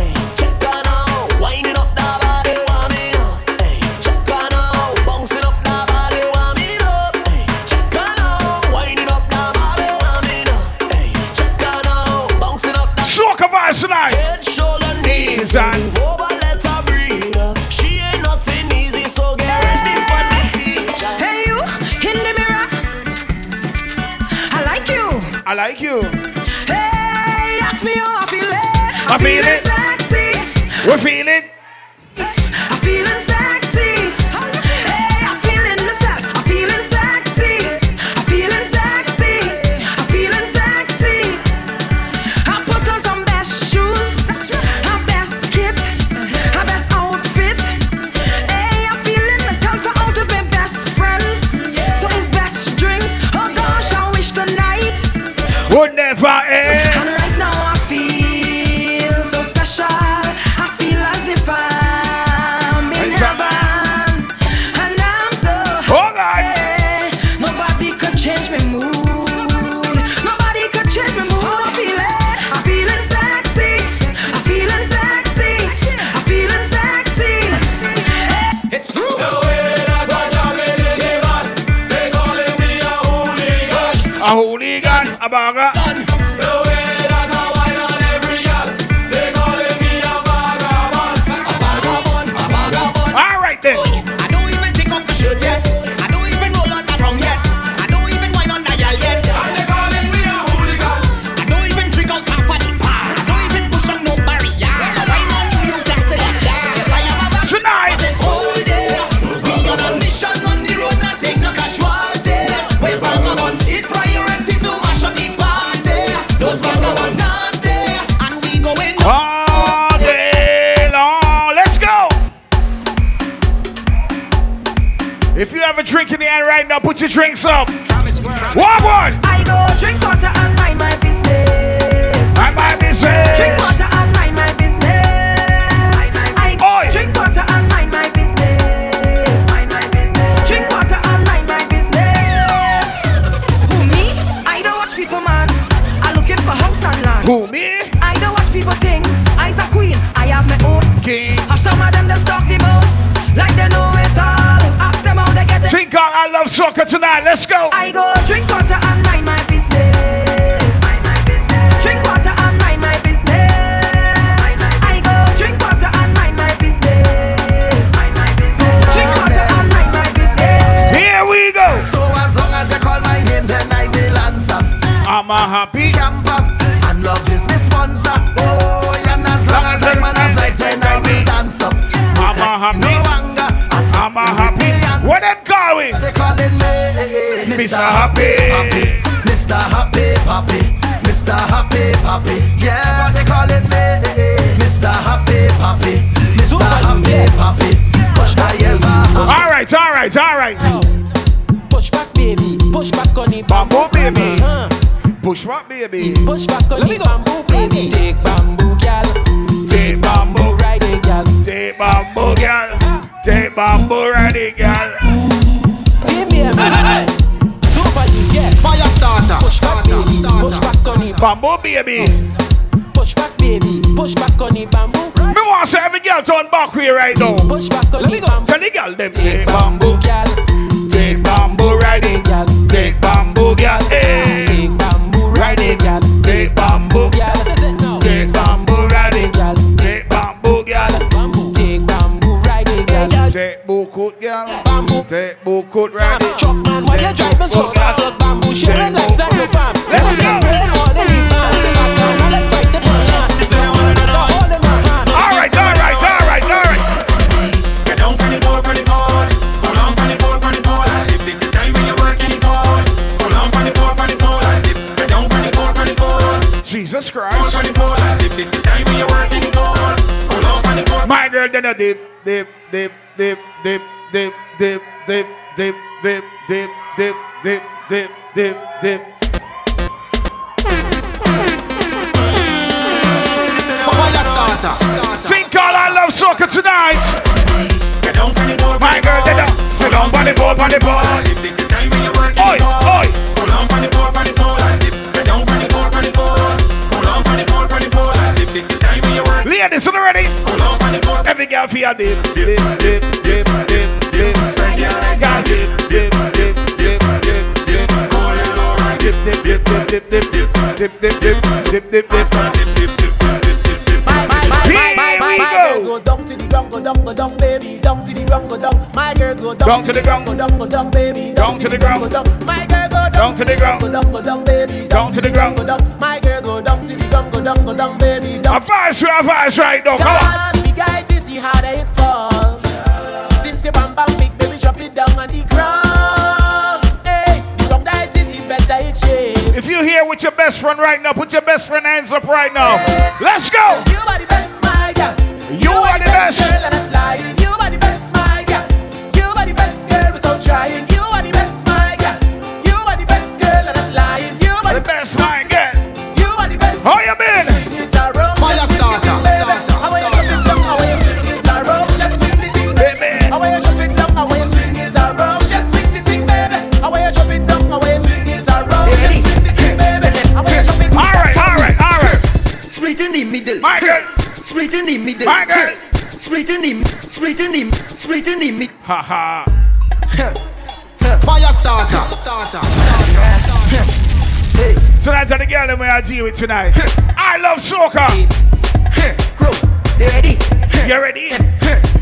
Soca tonight. head, shoulder, knees, and move over, let her breathe. She ain't nothing easy, so get ready for the teacher. Hey you, in the mirror. I like you. I like you. Hey, ask me how I feel it. I feel it. sexy. We feel it. I'm feeling sexy. బాగా put your drinks up. One one. I go drink water and my soca tonight. Let's go. I go drink water and mind my business. Mind my business. Drink water and mind my business. I go drink water and mind my business. Mind my business. Drink water and mind my business. Here we go. So as long as you call my name, then I will answer. I'm a happy Mr. Happy. Happy, Mr. Happy Papi, Mr. Happy Papi. Yeah, they calling me Mr. Happy Papi, Mr. Happy Papi. Cause I ever All right, all right, all right. Push back, baby. Push back on it. Bamboo, baby. Push back, baby. push back on it. Bamboo, baby. Take bamboo, gal. Take bamboo. Ride it, gal. Take bamboo, girl. Ah. Take bamboo, ready, girl. Team me, man. Starter. Push back, baby. Push back on it. Bamboo, baby. Push back, baby. Push back on it. Bamboo. Me want to see every girl turn back here right now. Push back on it. Bamboo. Tell the girl them Take take bamboo, gal. Take bamboo, riding, gal. Take bamboo, girl. Hey. Take bamboo, ride it, gal. Take bamboo, Gal. Take bamboo, riding, gal. Take bamboo, girl. Take bamboo, ride it, gal. Take buku, girl. Bamboo. Take buku, riding. Truck man, why you driving so fast? A dip, dip, dip, dip, dip, dip, dip, dip, dip, dip, dip, dip, dip, dip, dip, dip. Drink all I love soca tonight. My girl, then a sit on the board, on the board. Oi, oi. Hold on the board, on the board. Get down on the board, on the board. Hold on the board, on the board. Ladies, are you ready? On on the board. Every girl feel dip, dip, dip, dip, dip, dip. Spread your legs Girl, and dip, dip, dip, dip, dip, dip. Hold it low right. Dip, dip, dip, dip, dip, dip, dip, dip, dip, dip, dip, dip. Start dip, dip, dip, dip, dip, dip, dip. Here we go. Go down to the ground, go down, go down, baby. Down to the ground, go down. My girl go down, Down to the ground. go down, go down, baby. Down to the ground. go down. My girl go down, Down to the ground. go down, go down, baby. Down to the ground. go down. My girl go down to the ground, go down, go down, baby. A Down. fast, a fast right now. Come on. See how they fall. Since you bam bam big, baby, drop it down on the ground. Hey, the ground that is is better it shake. If you here with your best friend right now, put your best friend hands up right now. Let's go. You are the best, my girl. You are the best. girl, and I'm lying. You are the best, my girl. You are the best girl without trying. You are the best, my girl. You are the best girl, and I'm lying. You are The the best man get. You are the best. How you been? Middle. My girl. Split in the middle. My girl. Split in the split in the split in the middle. Ha ha. Fire starter. Starter. So that's the girl that we are dealing with tonight. I love soca. Crow. You ready? You ready?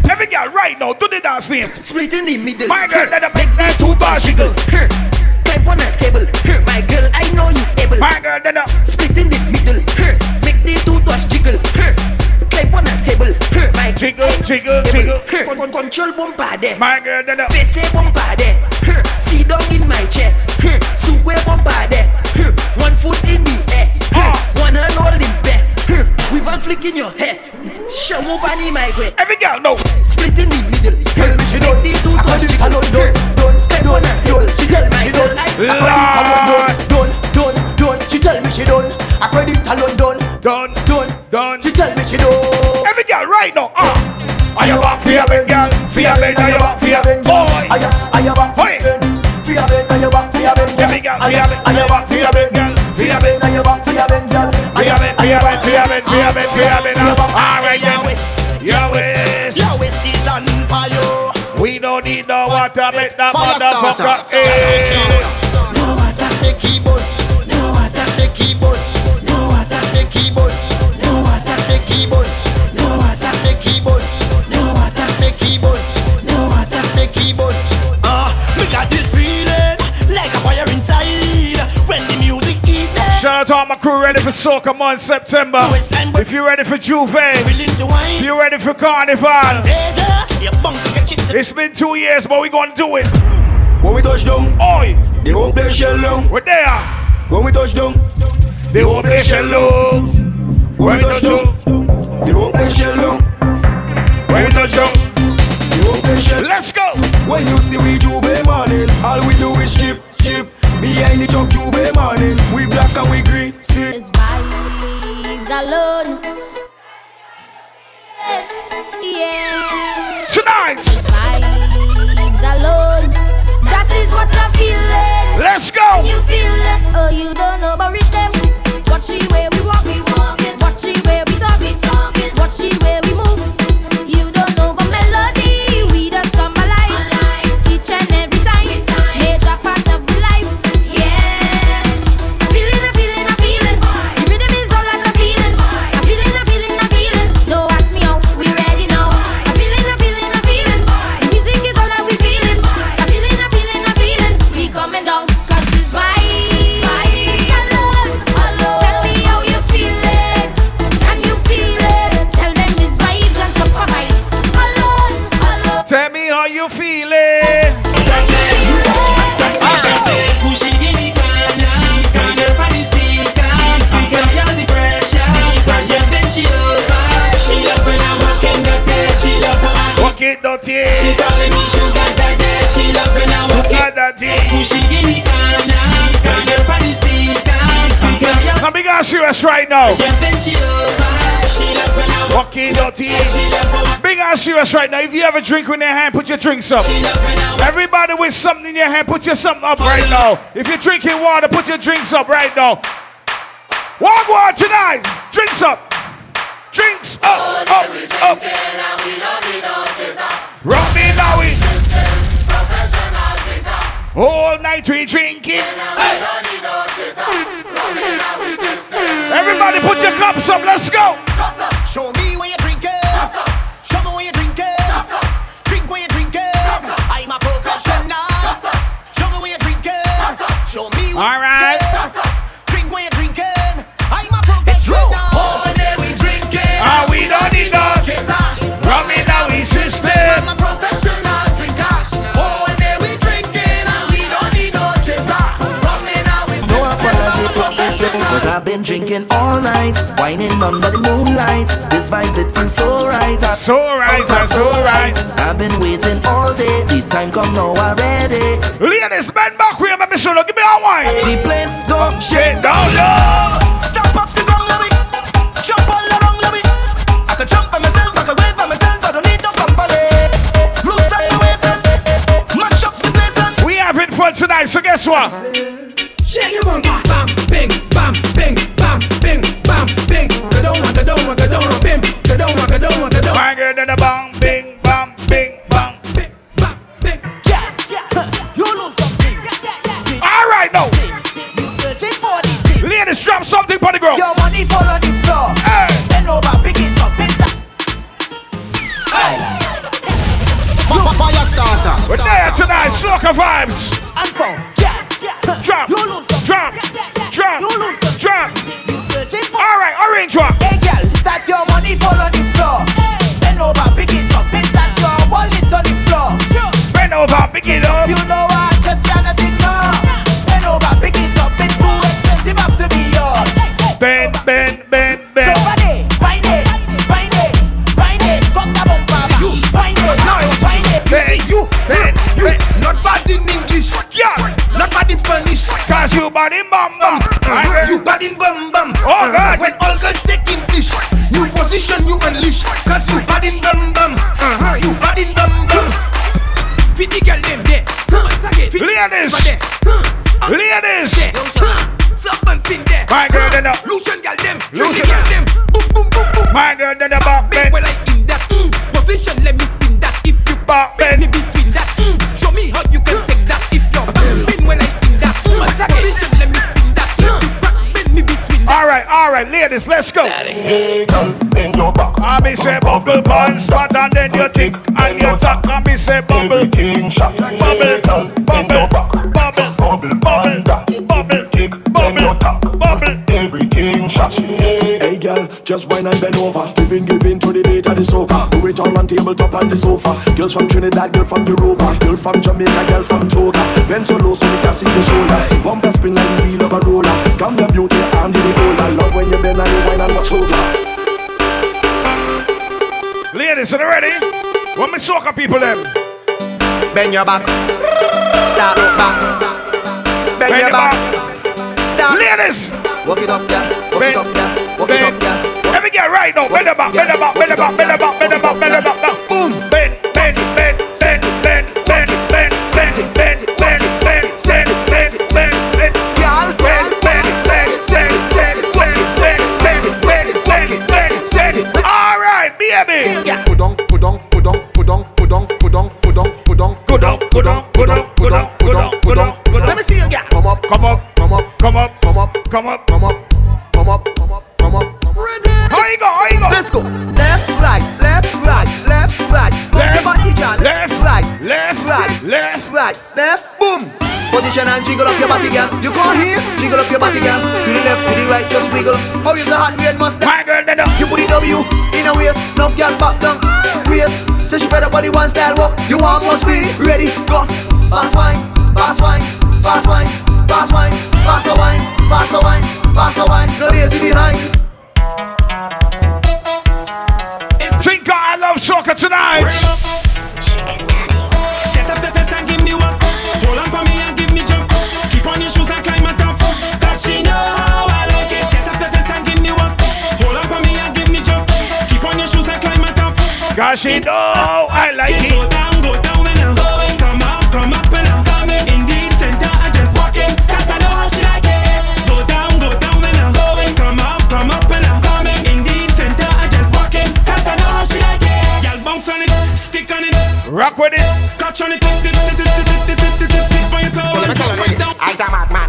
Every girl right now, do the dance name. Split in the middle. My girl, let the make the two bars jiggle. Climb on a table. My girl, I know you able. My girl, then up. Split in the middle. Dash jiggle, hurt. On a table. My jiggle, jiggle, jiggle, control bumper there. My girl, then up. Face bumper there. See dog in my chair, hurt. Sukwe bumper there. One foot in the air. One hand holding back, hurt. We van flicking your hair. Show up on my way. Every girl, no. Split in the middle, hurt. She don't need to touch it alone, don't, don't, don't, don't. She tell me she don't. I credit alone, don't, don't, don't. She tell me she don't. I credit alone, don't done, done, done. She tell me she do. Every girl right now, ah. Are you back for your ben, girl? For your ben, are you back for your ben, boy? Are you, are you back for your ben? For your ben, are you back for your ben, girl? Every girl, are you, back for your ben, girl? For your ben, are you back for your ben, girl? For your ben, for your ben, for your ben, for your ben, for your ben. All right, your waist, your waist, your waist is on fire. We don't need no water, make that motherfucker. Out to all my crew ready for Soca Month September. If you're ready for J'ouvert, if you're ready for Carnival, it's been two years, but we're going to do it. When we touch down, Oi, the whole place shell down. we're there. When we touch down, The whole place shell low. when we touch down, the whole place shell down. When we touch down, the whole place shell. Let's go. When you see we J'ouvert morning, all we do is chip, chip. Behind the truck J'ouvert morning, we black and we green. See. Vibes alone. Yes, yeah. Tonight. Vibes alone. That is what I'm feeling. Let's go. You feel it, oh you don't know about rhythm. Watch the way we walk, we it dirty. She calling me sugar daddy. She love when I walk it dirty. Now big and serious right now. Walk it dirty. Big and serious right now. If you have a drink in your hand, put your drinks up. Everybody with something in your hand, put your something up right now. If you're drinking water, put your drinks up right now. Walk water tonight. Drinks up. Drinks up, up, up. Now, we. All night we drinking. Everybody put your cups up, let's go. Show me where you're drinking. Show me where you're drinking. Drink where you're drinking. I'm a professional. Show me where you're drinking. Show me where All right. Drinking all night, whining under the moonlight. This vibes, it feels so right. So right, uh, so right. I've been waiting all day. The time come now already. Ladies, bend back with me, Michelle. Give me a wine. The place go shit down low. Stop up the ground, let me jump all around, let me. I can jump by myself, I can wave by myself, I don't need no company. Loose up the waist and mash up the place and We having fun tonight, so guess what? Shake your bum, bam, bing, bam, bing, bam, bing, drop something for the girl. Your money fall on the floor. Hey. Bend over, pick it up, it's that. Hey. Fire starter. We're there tonight, Soca vibes. And from, yeah, yeah. Drop, You lose some. drop, drop, You lose some. drop. You searching for. All right, orange one. Hey girl, is that your money fall on the floor? Bend over, pick it up. Is that your wallet on the floor? Bend over, pick it up. You know I just cannot body bum bum. Uh, you bad in bum bum. Oh uh, God. When all girls taking fish, new position you unleash. Cause you bad in bum bum. Uh, You bad in bum bum. Fit the girl them there. Ladies. Uh, Ladies. My girl, then up. Lucian girl them. Lucian girl them. Boom boom boom boom. My girl, then the back. All right, all right, ladies, let's go. Bend your back. I be say bubble pan spot and then you tick and you tack. I be say bubble. Everything shot. Bubble, Girl, bend your back. bubble, Bubble, panda. bubble, Kick, your tack. bubble. Everything shot. Hey girl, just wine and bend over. Giving, giving to the beat of the soca. Do it all on tabletop on the sofa. Girls from Trinidad, girl from Europa. Girl from Jamaica, girl from Toga. Bend so low so we can see the shoulder. Bumper spin like the wheel of a roller. Come your beauty and the holder. Love when you bend and you wine and watch over. Ladies, are you ready? When me soca people them. Bend your back. Start look back. Bend, your back. Start. Ladies. Walk it up, yeah. Walk Bend. it up, yeah. Walk it Bend. up, yeah. Every girl right now. Bend back, bend back, bend back, bend back, bend back, bend the back. Now, Boom. Bend, bend, bend, bend, bend, bend, bend, bend, bend, bend, bend, bend, bend, bend, bend. Girl, Bend, bend, bend, bend, bend, bend, bend, bend, bend, bend, bend. All right, baby. Put on, put on, put on, put on, put on, put on, put on, put on. Go down, go down, go down, go down, go down, go down. Let me see you, girl. Come up, Come up, come up, come up, come up, come up. come up, come up, Let's go. Left, right, left, right, left, right. Bounce your body, girl. left, right, left, right, left. right, left. Boom. Position and jiggle up your body, girl. You go here, jiggle up your body, girl. To the left, to the right, just wiggle. How is the hot weird mustard? My girl, then. You put the W in a waist, now girl back down waist. Say she better body one style walk. You want must be ready, go. Fast wine, fast wine, fast wine, fast wine, faster wine, faster wine, faster wine. No lazy behind. Soca tonight. Up the fence and give me walk. Hold on for me and give me jump. Keep on your shoes and climb on top. Cause she know how I like it. Up the fence and give me walk. Hold on for me and give me jump. Keep on your shoes and climb on top. Cause she know I like it. Rock with it. Catch on it. I's a madman.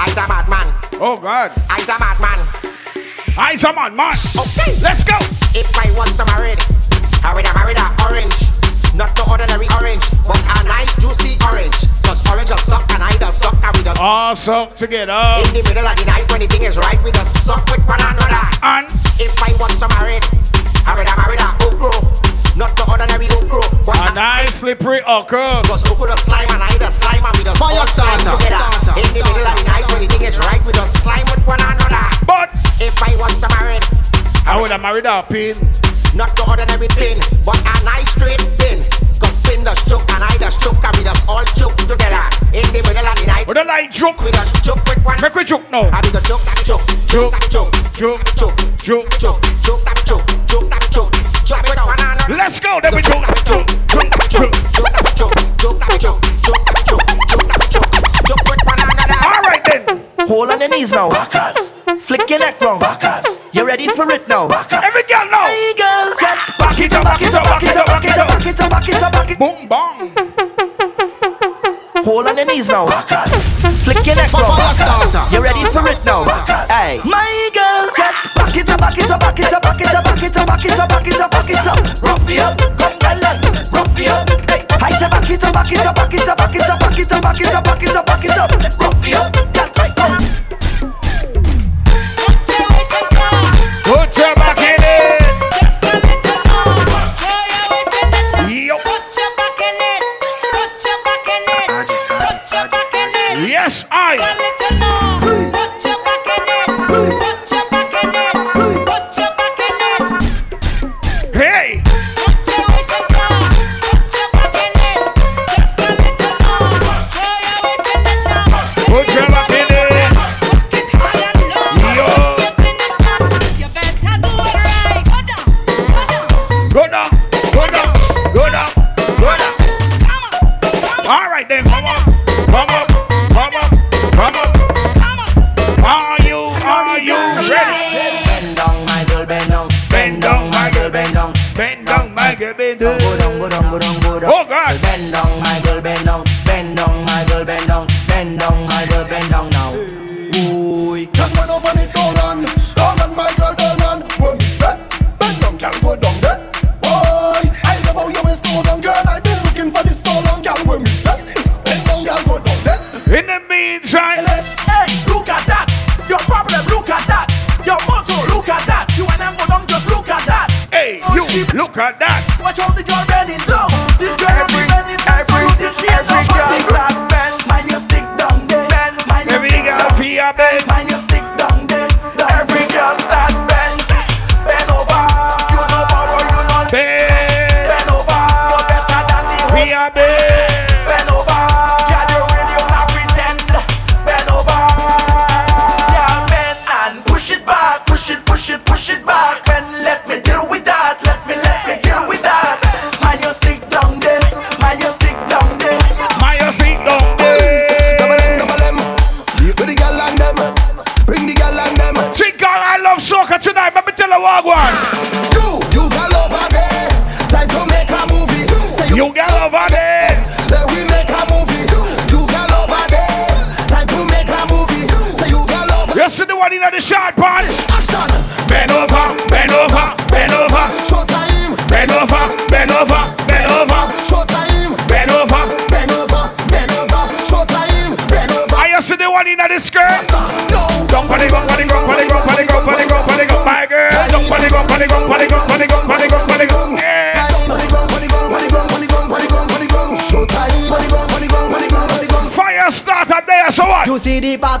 I's a madman. Oh God. I's a madman. I's a madman. Okay. Let's go. If I was to marry, I would have married an orange. Not the ordinary orange, but a nice juicy orange. Cause orange just suck and I just suck and we just All suck together. In the middle of the night when the thing is right, we just suck with one another. And if I was to marry, I would have married an okro. Not the ordinary okro, but a nice slippery okra. Cause okro the slime and I the slime and we just Fire all slime starter. together. In the middle of the night when the thing is right, we just slime with one another. But if I was to marry, I would have married a pin. Not the ordinary pin, but a nice straight pin. Cause pin the choke and I the choke and we just all choke together. In the middle of the night. With a light joke. We just choke with one. Make we joke now. I do the choke, that choke, choke, that choke, Joke. choke, Joke. choke, choke, that choke, choke, that choke. Choke with one another. Let's go. Then we joke. Joke. Choke, that choke, choke, that choke, choke, that choke, choke, that choke, choke, that choke. Choke with one another. All right then. Hold on your knees now. Backers. Flick your neck wrong. Backers. You ready for it now? Backers. Every girl now. Hey girl, just back it up, back it up, back it up, back it up, back it up, back it up, back it up. Boom, bang. Hold on your knees now. Flick your neck For wrong. fire Backers. starter. You ready for it now? Hey, my girl, just back it up, back it up, back it up, back it up, back it up, back it up, back it up, back it up. Rough me up, come girl, let rough me up. Hey, I say back it up, back it up, back it up, back it up, back it up, back it up, back it up, back it up. Rough me up, girl, right come. Put your Yes, I. Look that.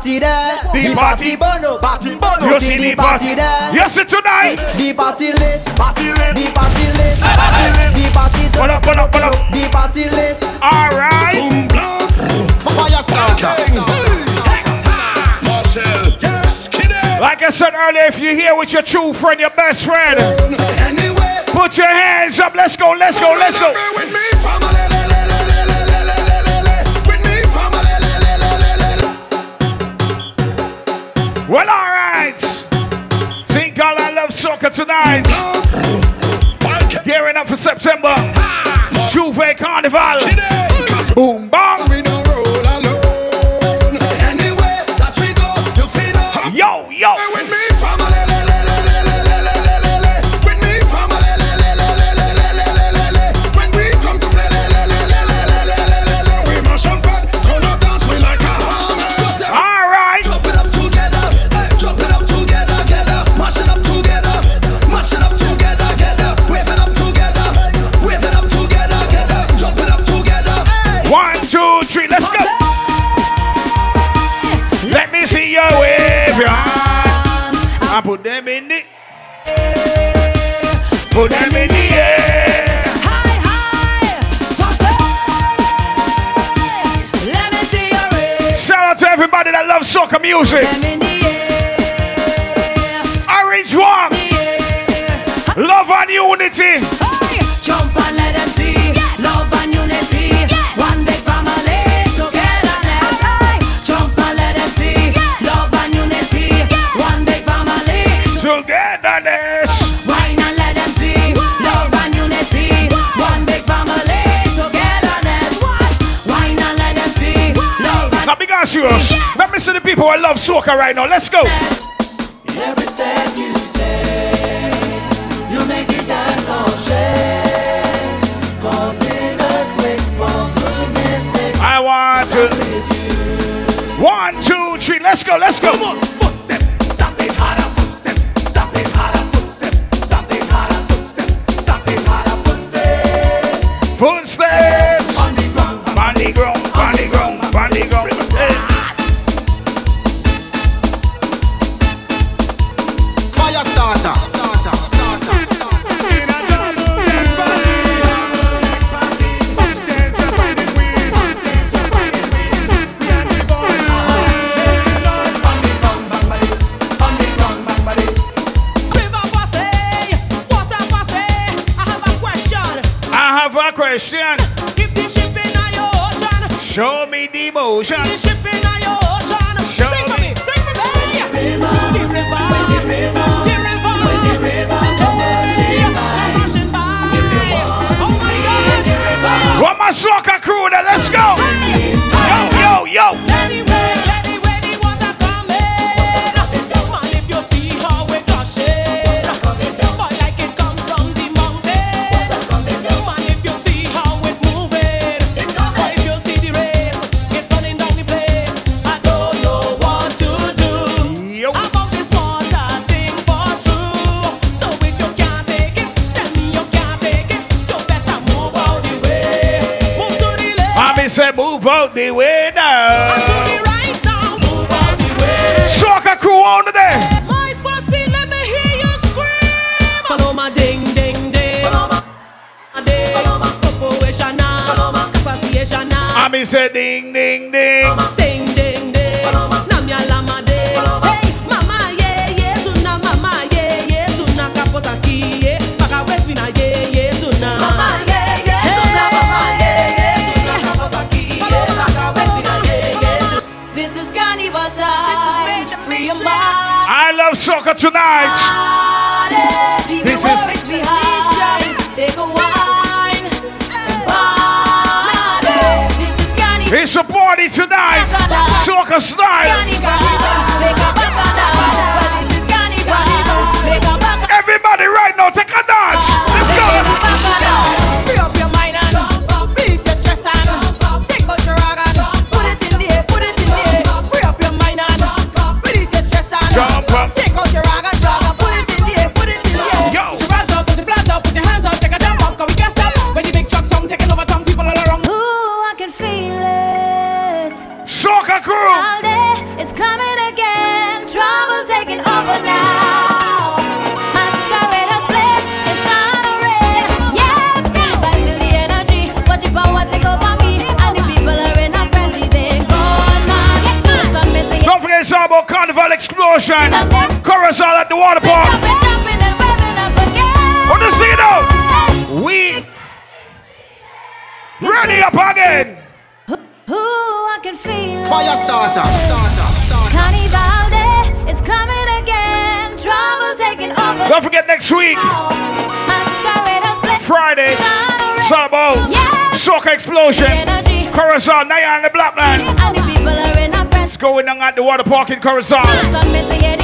party there. The party bono, party bono. You see the party there. You see tonight. The party late, party late, The party late. party lit. The party turn up, turn up, turn up. The party late. All right. Boom blast, fire starting. Marcel, yes, kid. Like I said earlier, if you're here with your true friend, your best friend, put your hands up. Let's go, let's go, let's go. Well, all right. Think all I love soca tonight. Gearing up for September. J'ouvert Carnival. Boom. Them in the Put them in the air. Let me see your ring. Shout out to everybody that loves soca music. Orange Walk. Love and unity. serious. Let me see the people I love soca right now. Let's go. Every step you take, you make it dance all shake. A quick for goodness sake. I want to. One, two, three. Let's go. Let's go. Move out the way now. Soca crew on there. My pussy, let me hear you scream. Follow my ding ding ding. Follow my ding. Follow my corporation now. Follow my capacity now. I mean say ding ding ding. Ding ding ding. Love tonight. This is it's a party tonight. Soca style. Everybody right now, take a the water park. What to see now? We ready up again. Ooh, I can feel. Fire starter. Carnival day is coming again. Trouble taking over. Don't forget next week, Friday, it's all Soca Explosion. Coruscant, Naya and the Black Man. And the people are in a frenzy. It's going on at the water park in Coruscant.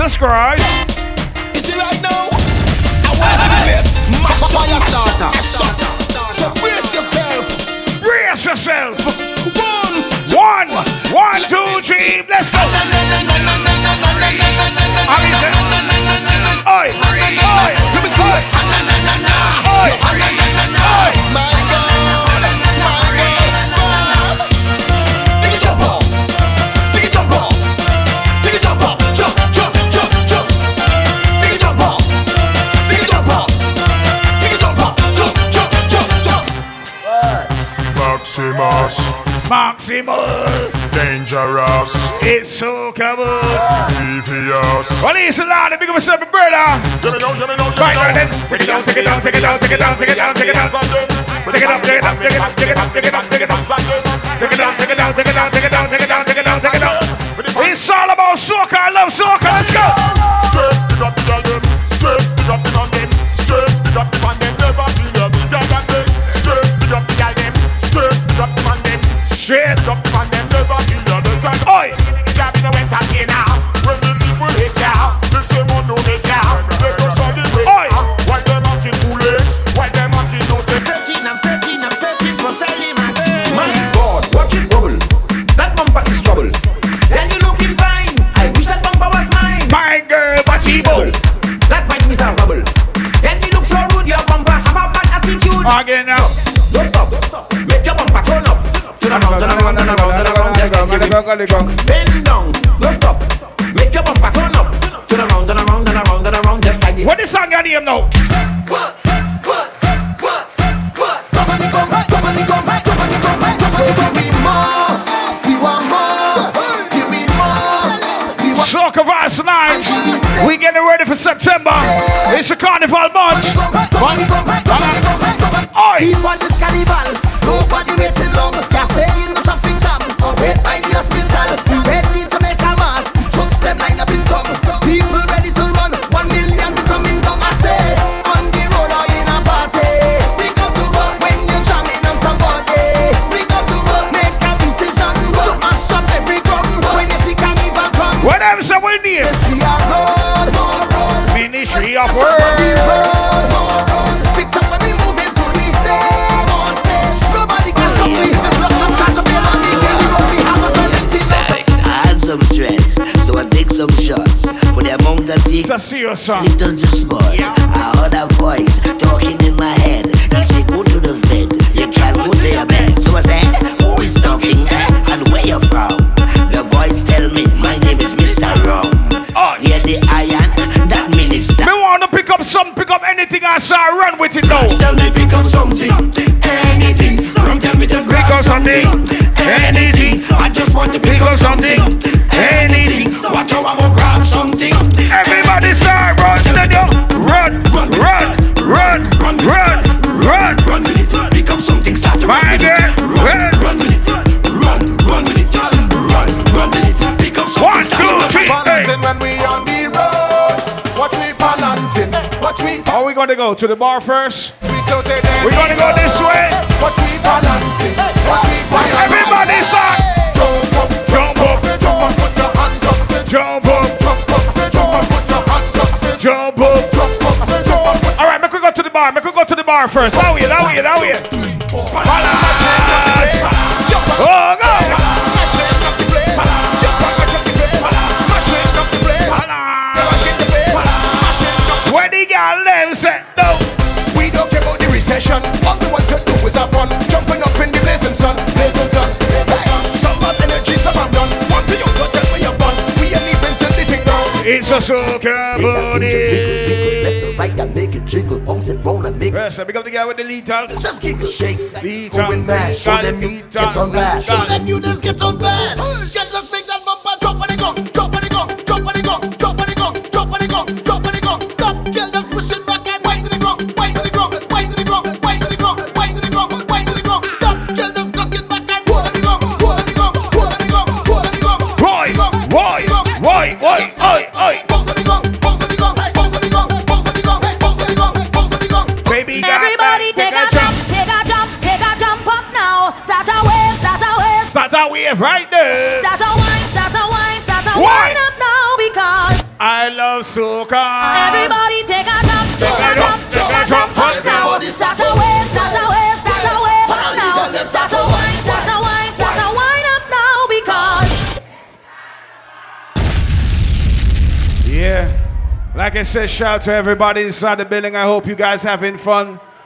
Jesus Christ. You see right now? I want to see the best. Mash up, mash up, mash up. So brace yourself. Brace yourself. One. One. One, two, three. Let's go. Maximus. dangerous, It's so covered. devious. Well, listen, loud. Big up yourself, brother. Give it down, give it down, give it down. then. Take it down, take it down, take it down, take it down, take it down, take it down. Take it up, take it up, take it up, take it up, take it up, take it up. Take it down, take it down, take it down, take it down, take it down, take it down, take it down. It's all about soca. I love soca. Let's go. Just like you Bend down. Don't stop. Make your bumper turn up. Turn around, turn around, turn around, turn around. Just like What this song your name now? Soca Vibes tonight. We getting ready for September. It's a carnival month. Oi! If on this carnival, nobody waiting long. Some stress, so I take some shots. But the amount I take, little just small. I heard a voice talking in my head. He said, Go to the vet, you can't go to your bed. So I said, Who is talking eh? and where you from? The voice tell me, My name is Mr. Rum. Oh, Hear the iron, that means Me want to pick up some, pick up anything I saw, run with it now. Tell me pick up something, anything. Don't tell me to grab up something, gonna go to the bar first? Sweet out there. We're gonna go this way. Watch me balancing. Watch me balancing. Everybody start. Jump up, Jump up, jump and put your hands up. jump up, Jump up, jump and put your hands up. jump up. Jump up, jump put All right, make we go to the bar. Make we go to the bar first. How we? How we? How we? Oh, It's booty. Left right and make it jiggle, bounce it round and make it. Yes, I pick up the guy with the lethal. Just and shake. Lethal, Going mad. Show them you get on bad. Show them you just get on bad. Get just make that bumper drop on the gong, drop on the gong, drop wave right there. start a wine, start a wine, start a Why? wine up now because I love soca. everybody take a jump, take a jump, take a jump up now. Start a wave, start a wave, start a wave up now. Start a wine, start a wine, start a wine up now because Yeah. Like I said, shout out to everybody inside the building. I hope you guys having fun.